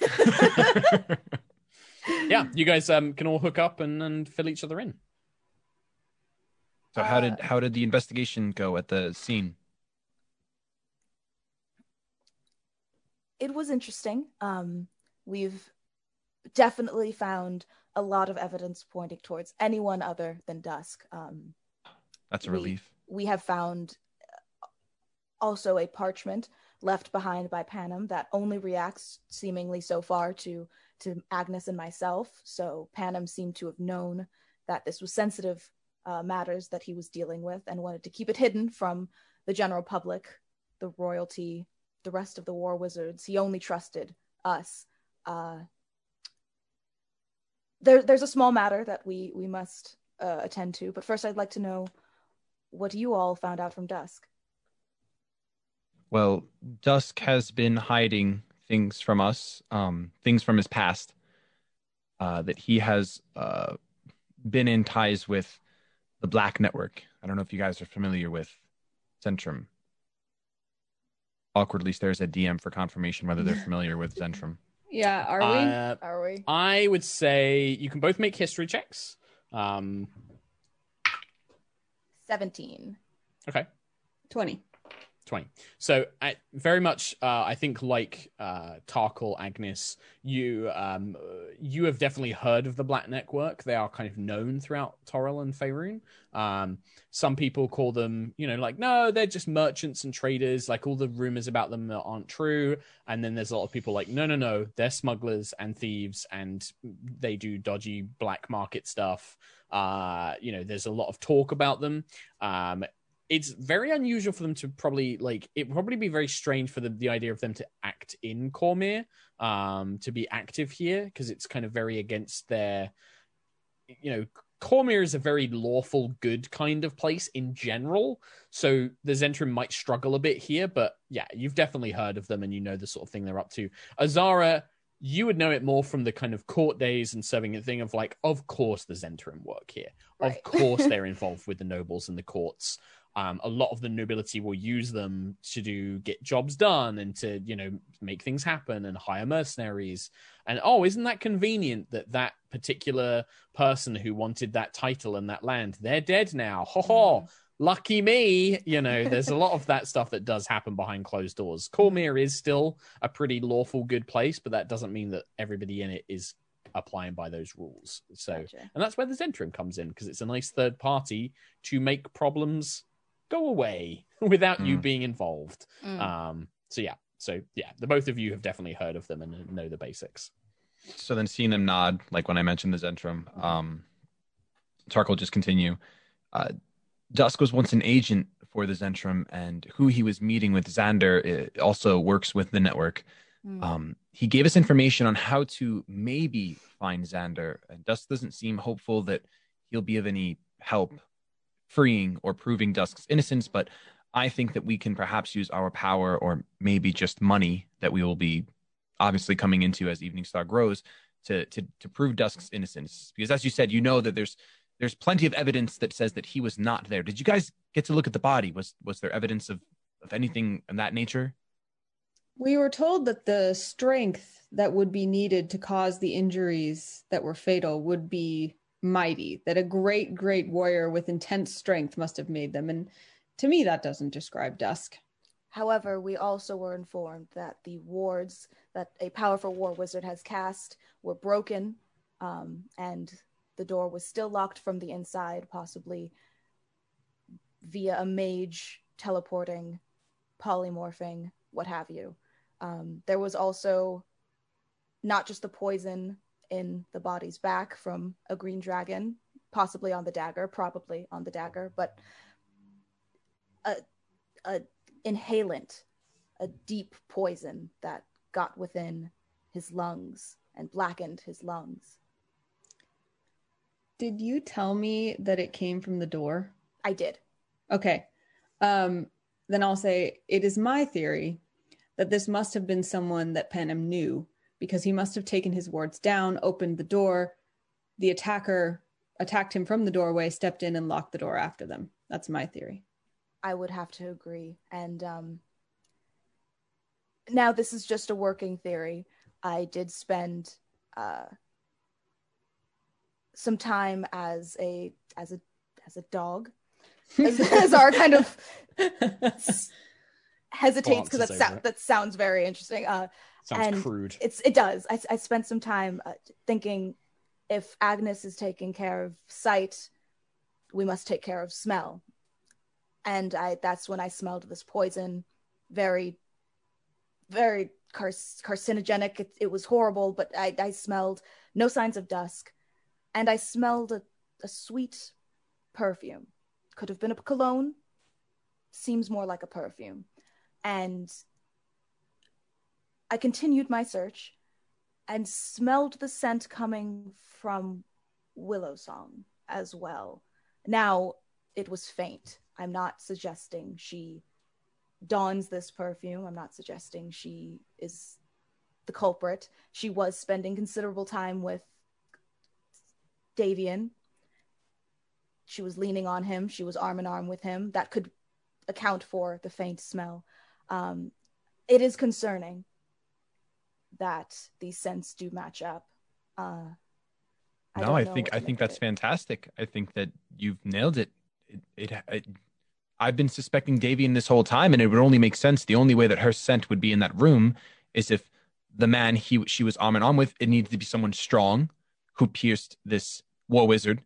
yeah, you guys um, can all hook up and, and fill each other in. So how did how did the investigation go at the scene? It was interesting. Um, we've definitely found a lot of evidence pointing towards anyone other than Dusk. Um, That's a we- relief. We have found also a parchment left behind by Panem that only reacts seemingly so far to to Agnis and myself. So Panem seemed to have known that this was sensitive uh, matters that he was dealing with and wanted to keep it hidden from the general public, the royalty, the rest of the war wizards. He only trusted us. Uh, there, there's a small matter that we we must uh, attend to, but first I'd like to know what you all found out from Dusk. Well, Dusk has been hiding things from us, um, things from his past, uh, that he has uh, been in ties with the Black Network. I don't know if you guys are familiar with Zentarim. Awkwardly stares at DM for confirmation whether they're familiar with Zentarim. Yeah, are we? Uh, Are we? I would say you can both make history checks. Um, 17. okay. 20. 20 so I, very much uh, i think like uh, tarkhal agnis you um, you have definitely heard of the black network they are kind of known throughout toril and faerun um, some people call them you know like no they're just merchants and traders like all the rumors about them aren't true and then there's a lot of people like no no no they're smugglers and thieves and they do dodgy black market stuff uh, you know there's a lot of talk about them um, it's very unusual for them to probably like it probably be very strange for the, the idea of them to act in Cormyr, um, to be active here because it's kind of very against their, you know, Cormyr is a very lawful, good kind of place in general. So the Zentarim might struggle a bit here, but yeah, you've definitely heard of them and you know the sort of thing they're up to. Azara, you would know it more from the kind of court days and serving a thing of like, of course the Zentarim work here. Right. Of course they're involved with the nobles and the courts. Um, a lot of the nobility will use them to do get jobs done and to you know make things happen and hire mercenaries. And oh isn't that convenient that that particular person who wanted that title and that land they're dead now. Ho ho lucky me you know there's a lot of that stuff that does happen behind closed doors cormyr is still a pretty lawful good place but that doesn't mean that everybody in it is applying by those rules so Gotcha. and that's where the Zentarim comes in because it's a nice third party to make problems go away without you Mm. being involved. Mm. Um, so yeah, so yeah, the both of you have definitely heard of them and know the basics. So then seeing them nod, like when I mentioned the Zentarim, um, Tark will just continue. Uh, Dusk was once an agent for the Zentarim, and who he was meeting with, Xander, uh, also works with the network. Mm. Um, he gave us information on how to maybe find Xander, and Dusk doesn't seem hopeful that he'll be of any help freeing or proving Dusk's innocence, but I think that we can perhaps use our power or maybe just money that we will be obviously coming into as Eveningstar grows to to to prove Dusk's innocence. Because as you said, you know that there's there's plenty of evidence that says that he was not there. Did you guys get to look at the body? Was was there evidence of of anything of that nature? We were told that the strength that would be needed to cause the injuries that were fatal would be mighty, that a great, great warrior with intense strength must have made them. And to me, that doesn't describe Dusk. However, we also were informed that the wards that a powerful war wizard has cast were broken, um, and the door was still locked from the inside, possibly via a mage teleporting, polymorphing, what have you. Um, there was also not just the poison in the body's back from a green dragon, possibly on the dagger, probably on the dagger, but a, a inhalant, a deep poison that got within his lungs and blackened his lungs. Did you tell me that it came from the door? I did. Okay. Um, then I'll say it is my theory that this must have been someone that Panem knew because he must have taken his wards down, opened the door. The attacker attacked him from the doorway, stepped in, and locked the door after them. That's my theory. I would have to agree. And um, now this is just a working theory. I did spend uh, some time as a as a as a dog, as, as our kind of hesitates because that sounds that sounds very interesting. Uh, Sounds And crude. it's it does. I, I spent some time uh, thinking if Agnes is taking care of sight, we must take care of smell. And I that's when I smelled this poison, very, very car- carcinogenic. It, it was horrible, but I, I smelled no signs of dusk, and I smelled a, a sweet perfume. Could have been a cologne. Seems more like a perfume, and I continued my search and smelled the scent coming from Willow Song as well. Now, it was faint. I'm not suggesting she dons this perfume. I'm not suggesting she is the culprit. She was spending considerable time with Davian. She was leaning on him. She was arm in arm with him. That could account for the faint smell. Um, it is concerning that these scents do match up. Uh, no, I think I think that's it. fantastic. I think that you've nailed it. It, it, it. I've been suspecting Davian this whole time, and it would only make sense. The only way that her scent would be in that room is if the man he she was arm in arm with. It needed to be someone strong who pierced this war wizard.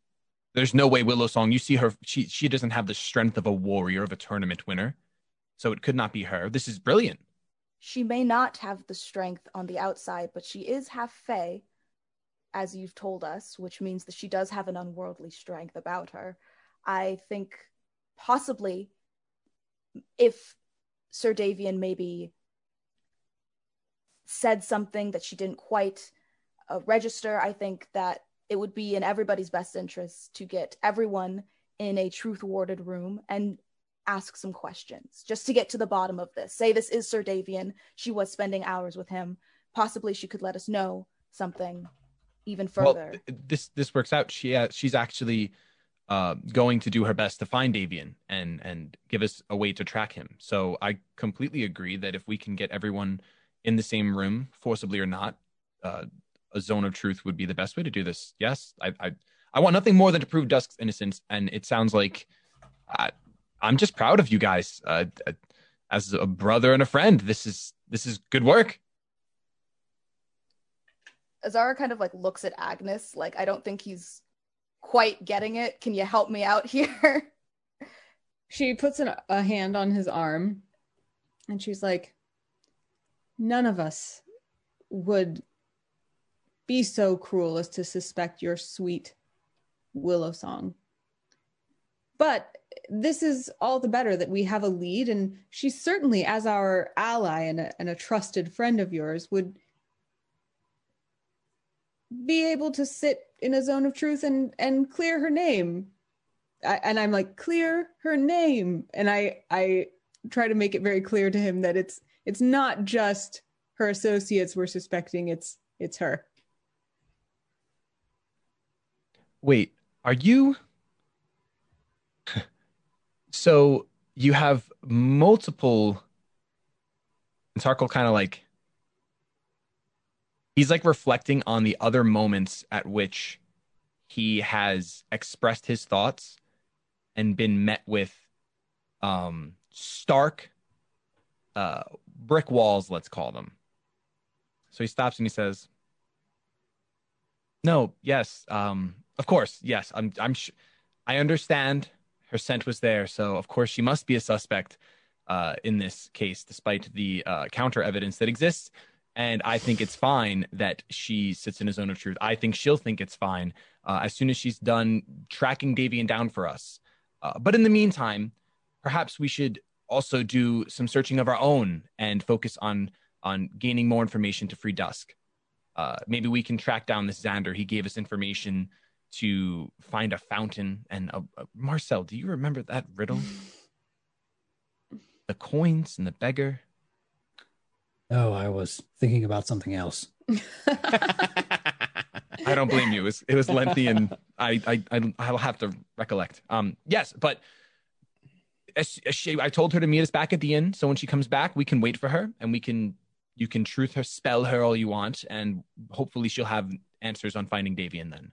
There's no way Willow Song. You see her. She she doesn't have the strength of a warrior of a tournament winner, so it could not be her. This is brilliant. She may not have the strength on the outside, but she is half Fey, as you've told us, which means that she does have an unworldly strength about her. I think possibly if Sir Davian maybe said something that she didn't quite uh, register, I think that it would be in everybody's best interest to get everyone in a truth warded room and ask some questions just to get to the bottom of this. Say this is Sir Davian. She was spending hours with him. Possibly she could let us know something even Well, further. th- this this works out. She uh, she's actually uh, going to do her best to find Davian and and give us a way to track him. So I completely agree that if we can get everyone in the same room, forcibly or not, uh, a zone of truth would be the best way to do this. Yes, I I, I want nothing more than to prove Dusk's innocence, and it sounds like I, I'm just proud of you guys. Uh, uh, as a brother and a friend, this is this is good work. Azara kind of like looks at Agnis, like, I don't think he's quite getting it. Can you help me out here? She puts an, a hand on his arm and she's like, None of us would be so cruel as to suspect your sweet willow song. But this is all the better that we have a lead, and she certainly, as our ally and a, and a trusted friend of yours, would be able to sit in a zone of truth and and clear her name. I, and i'm like clear her name. And i i try to make it very clear to him that it's it's not just her associates we're suspecting it's it's her Wait, are you? so you have multiple. And Tarkhal kind of like. He's like reflecting on the other moments at which he has expressed his thoughts and been met with um, stark uh, brick walls, let's call them. So he stops and he says, "No, yes, um, of course, yes. I'm, I'm, sh- I understand. Her scent was there, so of course she must be a suspect uh, in this case, despite the uh, counter evidence that exists. And I think it's fine that she sits in a zone of truth. I think she'll think it's fine uh, as soon as she's done tracking Davian down for us. Uh, but in the meantime, perhaps we should also do some searching of our own and focus on on gaining more information to free Dusk. Uh, maybe we can track down this Xander. He gave us information to find a fountain. And uh, uh, Marcel, do you remember that riddle? the coins and the beggar. Oh, I was thinking about something else. I don't blame you. It was, it was lengthy, and I, I, I I'll have to recollect. Um, yes, but as, as she, I told her to meet us back at the inn. So when she comes back, we can wait for her, and we can, you can truth her, spell her all you want, and hopefully she'll have answers on finding Davian then.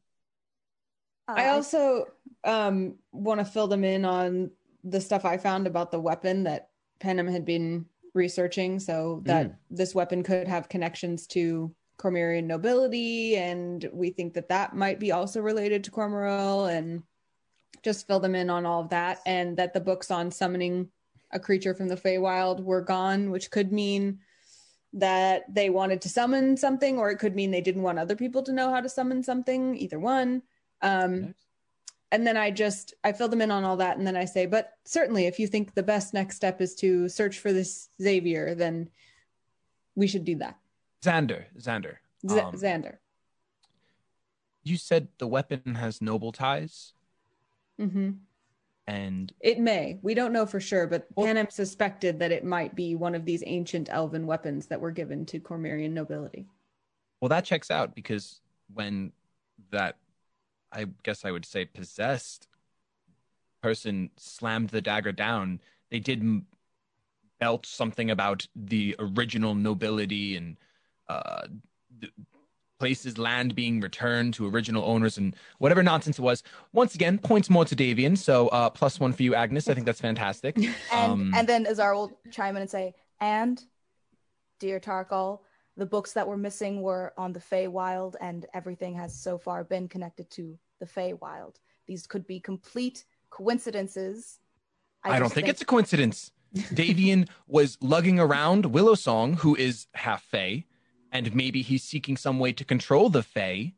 Uh, I also um, want to fill them in on the stuff I found about the weapon that Panem had been researching. So that this weapon could have connections to Cormyrian nobility, and we think that that might be also related to Cormaeril, and just fill them in on all of that, and that the books on summoning a creature from the Feywild were gone, which could mean that they wanted to summon something, or it could mean they didn't want other people to know how to summon something. Either one. Um, and then I just I fill them in on all that, and then I say, but certainly, if you think the best next step is to search for this Xavier, then we should do that. Xander, Xander. Z- um, Xander. you said the weapon has noble ties, Mm-hmm. and It may. We don't know for sure, but Well- Panem suspected that it might be one of these ancient elven weapons that were given to Cormyrian nobility. Well, that checks out because when that, I guess I would say, possessed person slammed the dagger down, they did belt something about the original nobility and uh, places, land being returned to original owners and whatever nonsense it was. Once again, points more to Davian. So uh, plus one for you, Agnis. I think that's fantastic. and um, and then Azar will chime in and say, "And, dear Tarkhal, the books that were missing were on the Feywild, and everything has so far been connected to the Feywild. These could be complete coincidences. I, don't just think, it's a coincidence. Davian was lugging around Willow Song, who is half Fey, and maybe he's seeking some way to control the Fey.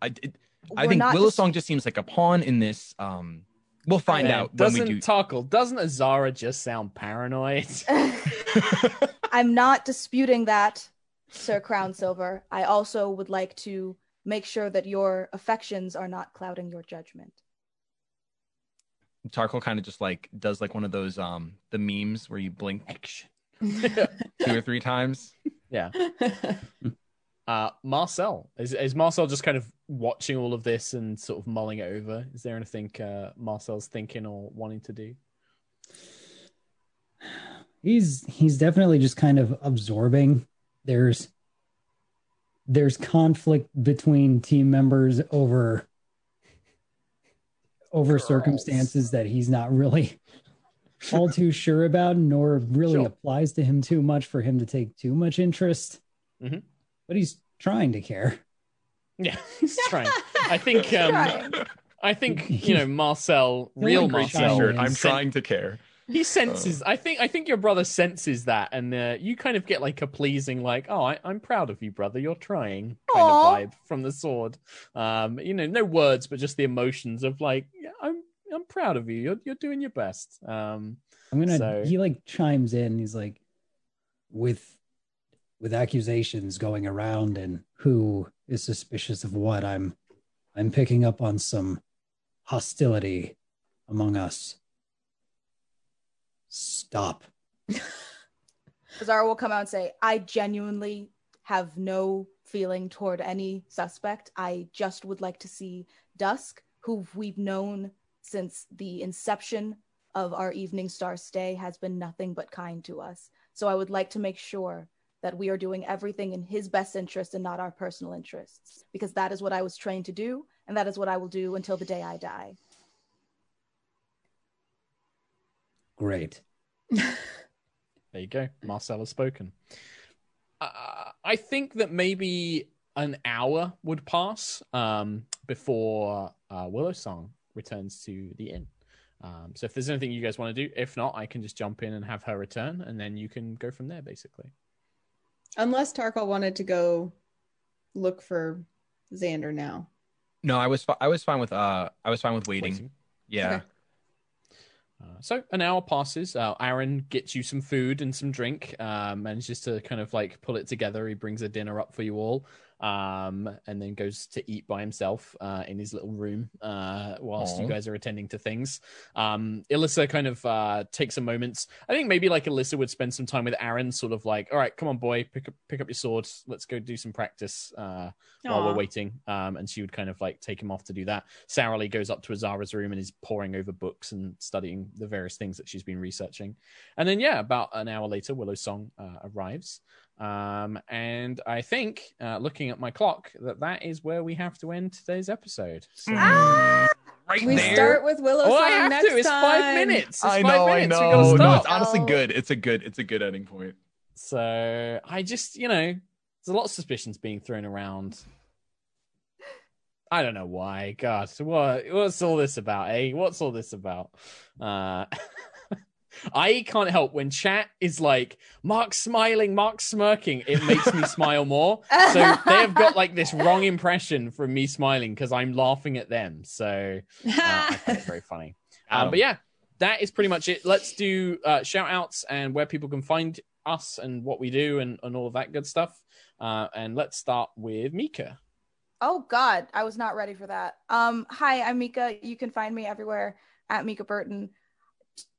I, it- I think Willow Song just seems like a pawn in this. Um, we'll find Man, out when doesn't we do. Tarkhal, doesn't Azara just sound paranoid? I'm not disputing that, Sir Crownsilver. I also would like to make sure that your affections are not clouding your judgment. Tarkhal kind of just like does like one of those um the memes where you blink two or three times. yeah. Uh, Marcel is is Marcel just kind of watching all of this and sort of mulling it over? Is there anything uh, Marcel's thinking or wanting to do? he's he's definitely just kind of absorbing there's there's conflict between team members over over Girls. circumstances that he's not really all too sure about nor really Sure. applies to him too much for him to take too much interest Mhm. but he's trying to care Yeah, he's trying. I think um, Trying. I think you know Marcel, real Marcel. t-shirt. I'm I'm trying to care. He senses. I think. I think your brother senses that, and uh, you kind of get like a pleasing, like, "Oh, I, I'm proud of you, brother. You're trying." Kind Aw. of vibe from the sword. Um, you know, no words, but just the emotions of like, yeah, "I'm, I'm proud of you. You're, you're doing your best." Um, i'm gonna So- he like chimes in he's like with with accusations going around and who is suspicious of what i'm i'm picking up on some hostility among us stop Azara will come out and say, I genuinely have no feeling toward any suspect. I just would like to see Dusk, who we've known since the inception of our Eveningstar stay, has been nothing but kind to us. So I would like to make sure that we are doing everything in his best interest and not our personal interests, because that is what I was trained to do, and that is what I will do until the day I die. Great there you go. Marcel has spoken. Uh, I think that maybe an hour would pass um, before uh, Willow Song returns to the inn. Um, so if there's anything you guys want to do, if not, I can just jump in and have her return, and then you can go from there, basically. Unless Tarkhal wanted to go look for Xander now. No, I was fi- I was fine with uh I was fine with waiting. Waiting. Yeah. Okay. Uh, so an hour passes. Uh, Aaron gets you some food and some drink. Uh, manages to kind of like pull it together. He brings a dinner up for you all, um, and then goes to eat by himself uh, in his little room uh, whilst you guys are attending to things. Um, Alyssa kind of uh, takes a moment. I think maybe like Alyssa would spend some time with Aaron, sort of like, "All right, come on, boy, pick up pick up your sword. Let's go do some practice." Uh, while we're waiting. Um, and she would kind of like take him off to do that. Sarah Lee goes up to Azara's room and is poring over books and studying the various things that she's been researching. And then, yeah, about an hour later, Willow Song uh, arrives. Um, and I think, uh, looking at my clock, that that is where we have to end today's episode. So, Mm, right We there. start with Willow oh, I have next to. It's time. five minutes. It's I five know, I minutes. We know. gotta No, it's honestly good. It's a good it's a good ending point. So I just, you know, there's a lot of suspicions being thrown around. I don't know why. God, what what's all this about, eh? What's all this about? Uh I can't help when chat is like Mark smiling, Mark smirking, it makes me smile more. So they have got like this wrong impression from me smiling because I'm laughing at them. So uh, I find it very funny. Um, but yeah, that is pretty much it. Let's do uh, shout outs and where people can find us and what we do and, and all of that good stuff. Uh, and let's start with Mica. Oh God, I was not ready for that. Um, hi, I'm Mica. You can find me everywhere at Mica Burton.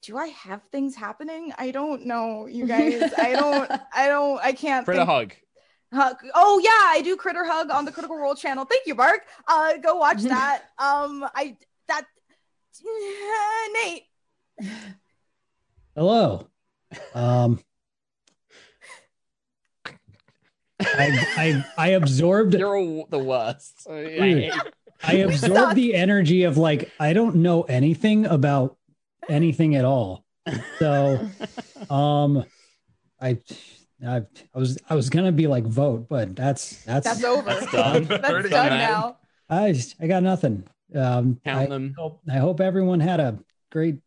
Do I have things happening? I don't know, you guys. I don't. I don't. I can't. Critter think- hug. Hug. Oh yeah, I do Critter Hug on the Critical Role channel. Thank you, Mark. Uh, go watch that. um, I that Nate. Hello. Um, I, I I absorbed You're all the worst. So, yeah, Dude. yeah. I absorbed the energy of like I don't know anything about anything at all. So um I I, I was I was gonna be like vote, but that's that's, That's over. That's done. That's done done. now. I just- I got nothing. Um Count I them. hope, I hope everyone had a great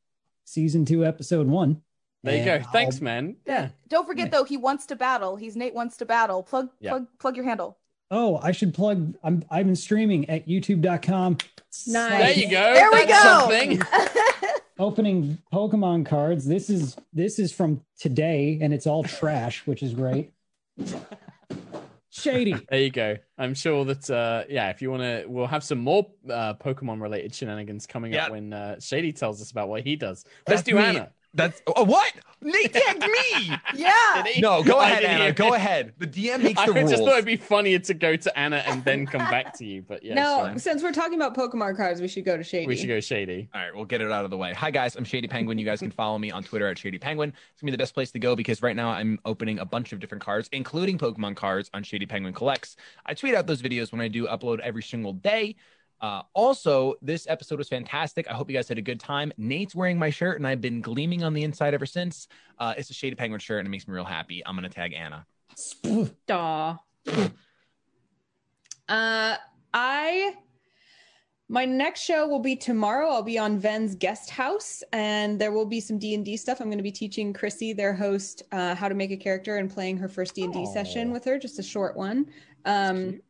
season two, episode one. There you go. Thanks, I'll- man. Yeah. Don't forget though, he wants to battle. He's Nate wants to battle. Plug Yeah. plug plug your handle. Oh, I should plug I'm I've been streaming at youtube.com. Nice. There you go. There we That's go. something. Opening Pokemon cards. This is this is from today and it's all trash, which is great. Shady. There you go. I'm sure that uh yeah, if you want to, we'll have some more uh Pokemon related shenanigans coming Yeah. up when uh Shady tells us about what he does. Let's That's do me. Anna. That's oh, what? Nate tagged me. yeah. No, go I ahead, Anna. hear Go ahead. The DM makes I the rules. just thought it'd be funnier to go to Anna and then come back to you, but yeah, no, sure. since we're talking about Pokemon cards, we should go to Shady. we should go Shady. All right, we'll get it out of the way. Hi, guys. I'm Shady Penguin. You guys can follow me on Twitter at Shady Penguin. It's going to be the best place to go because right now I'm opening a bunch of different cards, including Pokemon cards on Shady Penguin Collects. I tweet out those videos when I do upload every single day. Uh, also, this episode was fantastic. I hope you guys had a good time. Nate's wearing my shirt, and I've been gleaming on the inside ever since. Uh, it's a Shady Penguin shirt, and it makes me real happy. I'm going to tag Anna. Aw. uh, I my next show will be tomorrow. I'll be on Ven's guest house, and there will be some D and D stuff. I'm going to be teaching Chrissy, their host, uh, how to make a character and playing her first D and D session with her, just a short one. Um.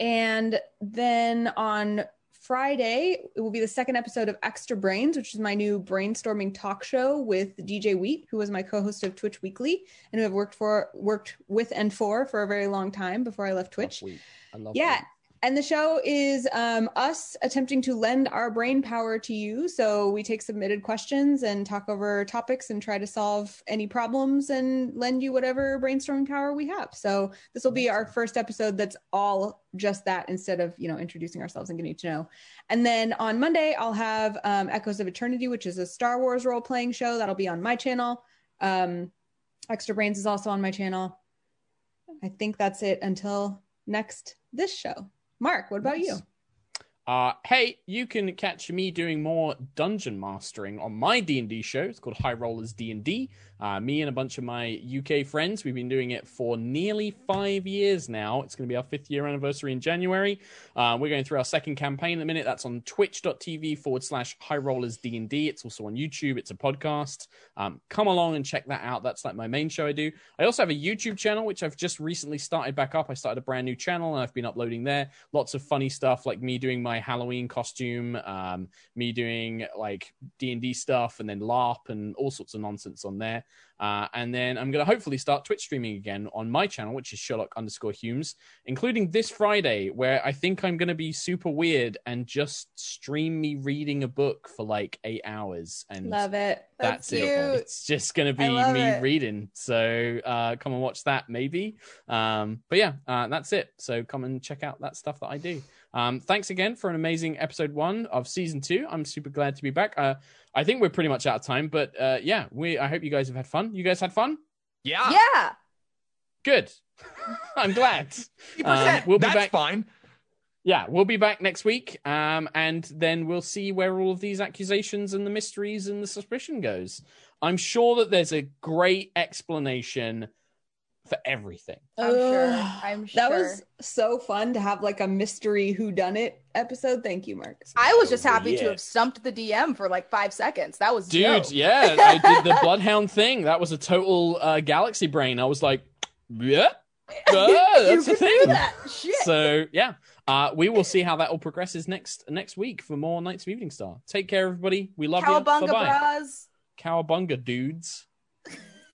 And then on Friday, it will be the second episode of Extra Brains, which is my new brainstorming talk show with DJ Wheat, who was my co-host of Twitch Weekly and who I've worked for worked with and for for a very long time before I left Twitch. Love Wheat. I love Yeah. Wheat. And the show is um, us attempting to lend our brain power to you. So we take submitted questions and talk over topics and try to solve any problems and lend you whatever brainstorming power we have. So this will be our first episode that's all just that instead of you know introducing ourselves and getting to know. And then on Monday I'll have um, Echoes of Eternity, which is a Star Wars role playing show that'll be on my channel. Um, Extra Brains is also on my channel. I think that's it until next this show. Mark, what about you? Uh, hey, you can catch me doing more dungeon mastering on my D&D show. It's called High Rollers D&D. Uh, me and a bunch of my UK friends, we've been doing it for nearly five years now. It's going to be our fifth year anniversary in January. Uh, we're going through our second campaign in a minute. That's on twitch.tv forward slash High Rollers D&D. It's also on YouTube. It's a podcast. Um, come along and check that out. That's like my main show I do. I also have a YouTube channel, which I've just recently started back up. I started a brand new channel and I've been uploading there. Lots of funny stuff like me doing my Halloween costume, um, me doing like D&D stuff and then LARP and all sorts of nonsense on there. Uh, and then I'm going to hopefully start Twitch streaming again on my channel, which is Sherlock underscore Hulmes, including this Friday, where I think I'm going to be super weird and just stream me reading a book for like eight hours. And Love it. that's, That's it. It's just going to be me it. reading. So uh, come and watch that, maybe. Um, but yeah, uh, that's it. So come and check out that stuff that I do. Um, thanks again for an amazing episode one of season two. I'm super glad to be back. Uh, I think we're pretty much out of time, but uh, yeah, we. I hope you guys have had fun. You guys had fun. Yeah. Yeah. Good. I'm glad. Um, we'll be That's back- fine. Yeah, we'll be back next week, um, and then we'll see where all of these accusations and the mysteries and the suspicion goes. I'm sure that there's a great explanation for everything. I'm sure. I'm sure. That was so fun to have like a mystery who done it episode. Thank you, Mark. I was just happy Yeah. to have stumped the DM for like five seconds. That was Dude, dope. yeah, I did the Bloodhound thing. That was a total uh, galaxy brain. I was like, yeah, You ah, that's a thing. that. Shit. So yeah, uh, we will see how that all progresses next next week for more Knights of Eveningstar. Take care, everybody. We love Cowabunga, you. Bye bye. bras. Cowabunga, dudes.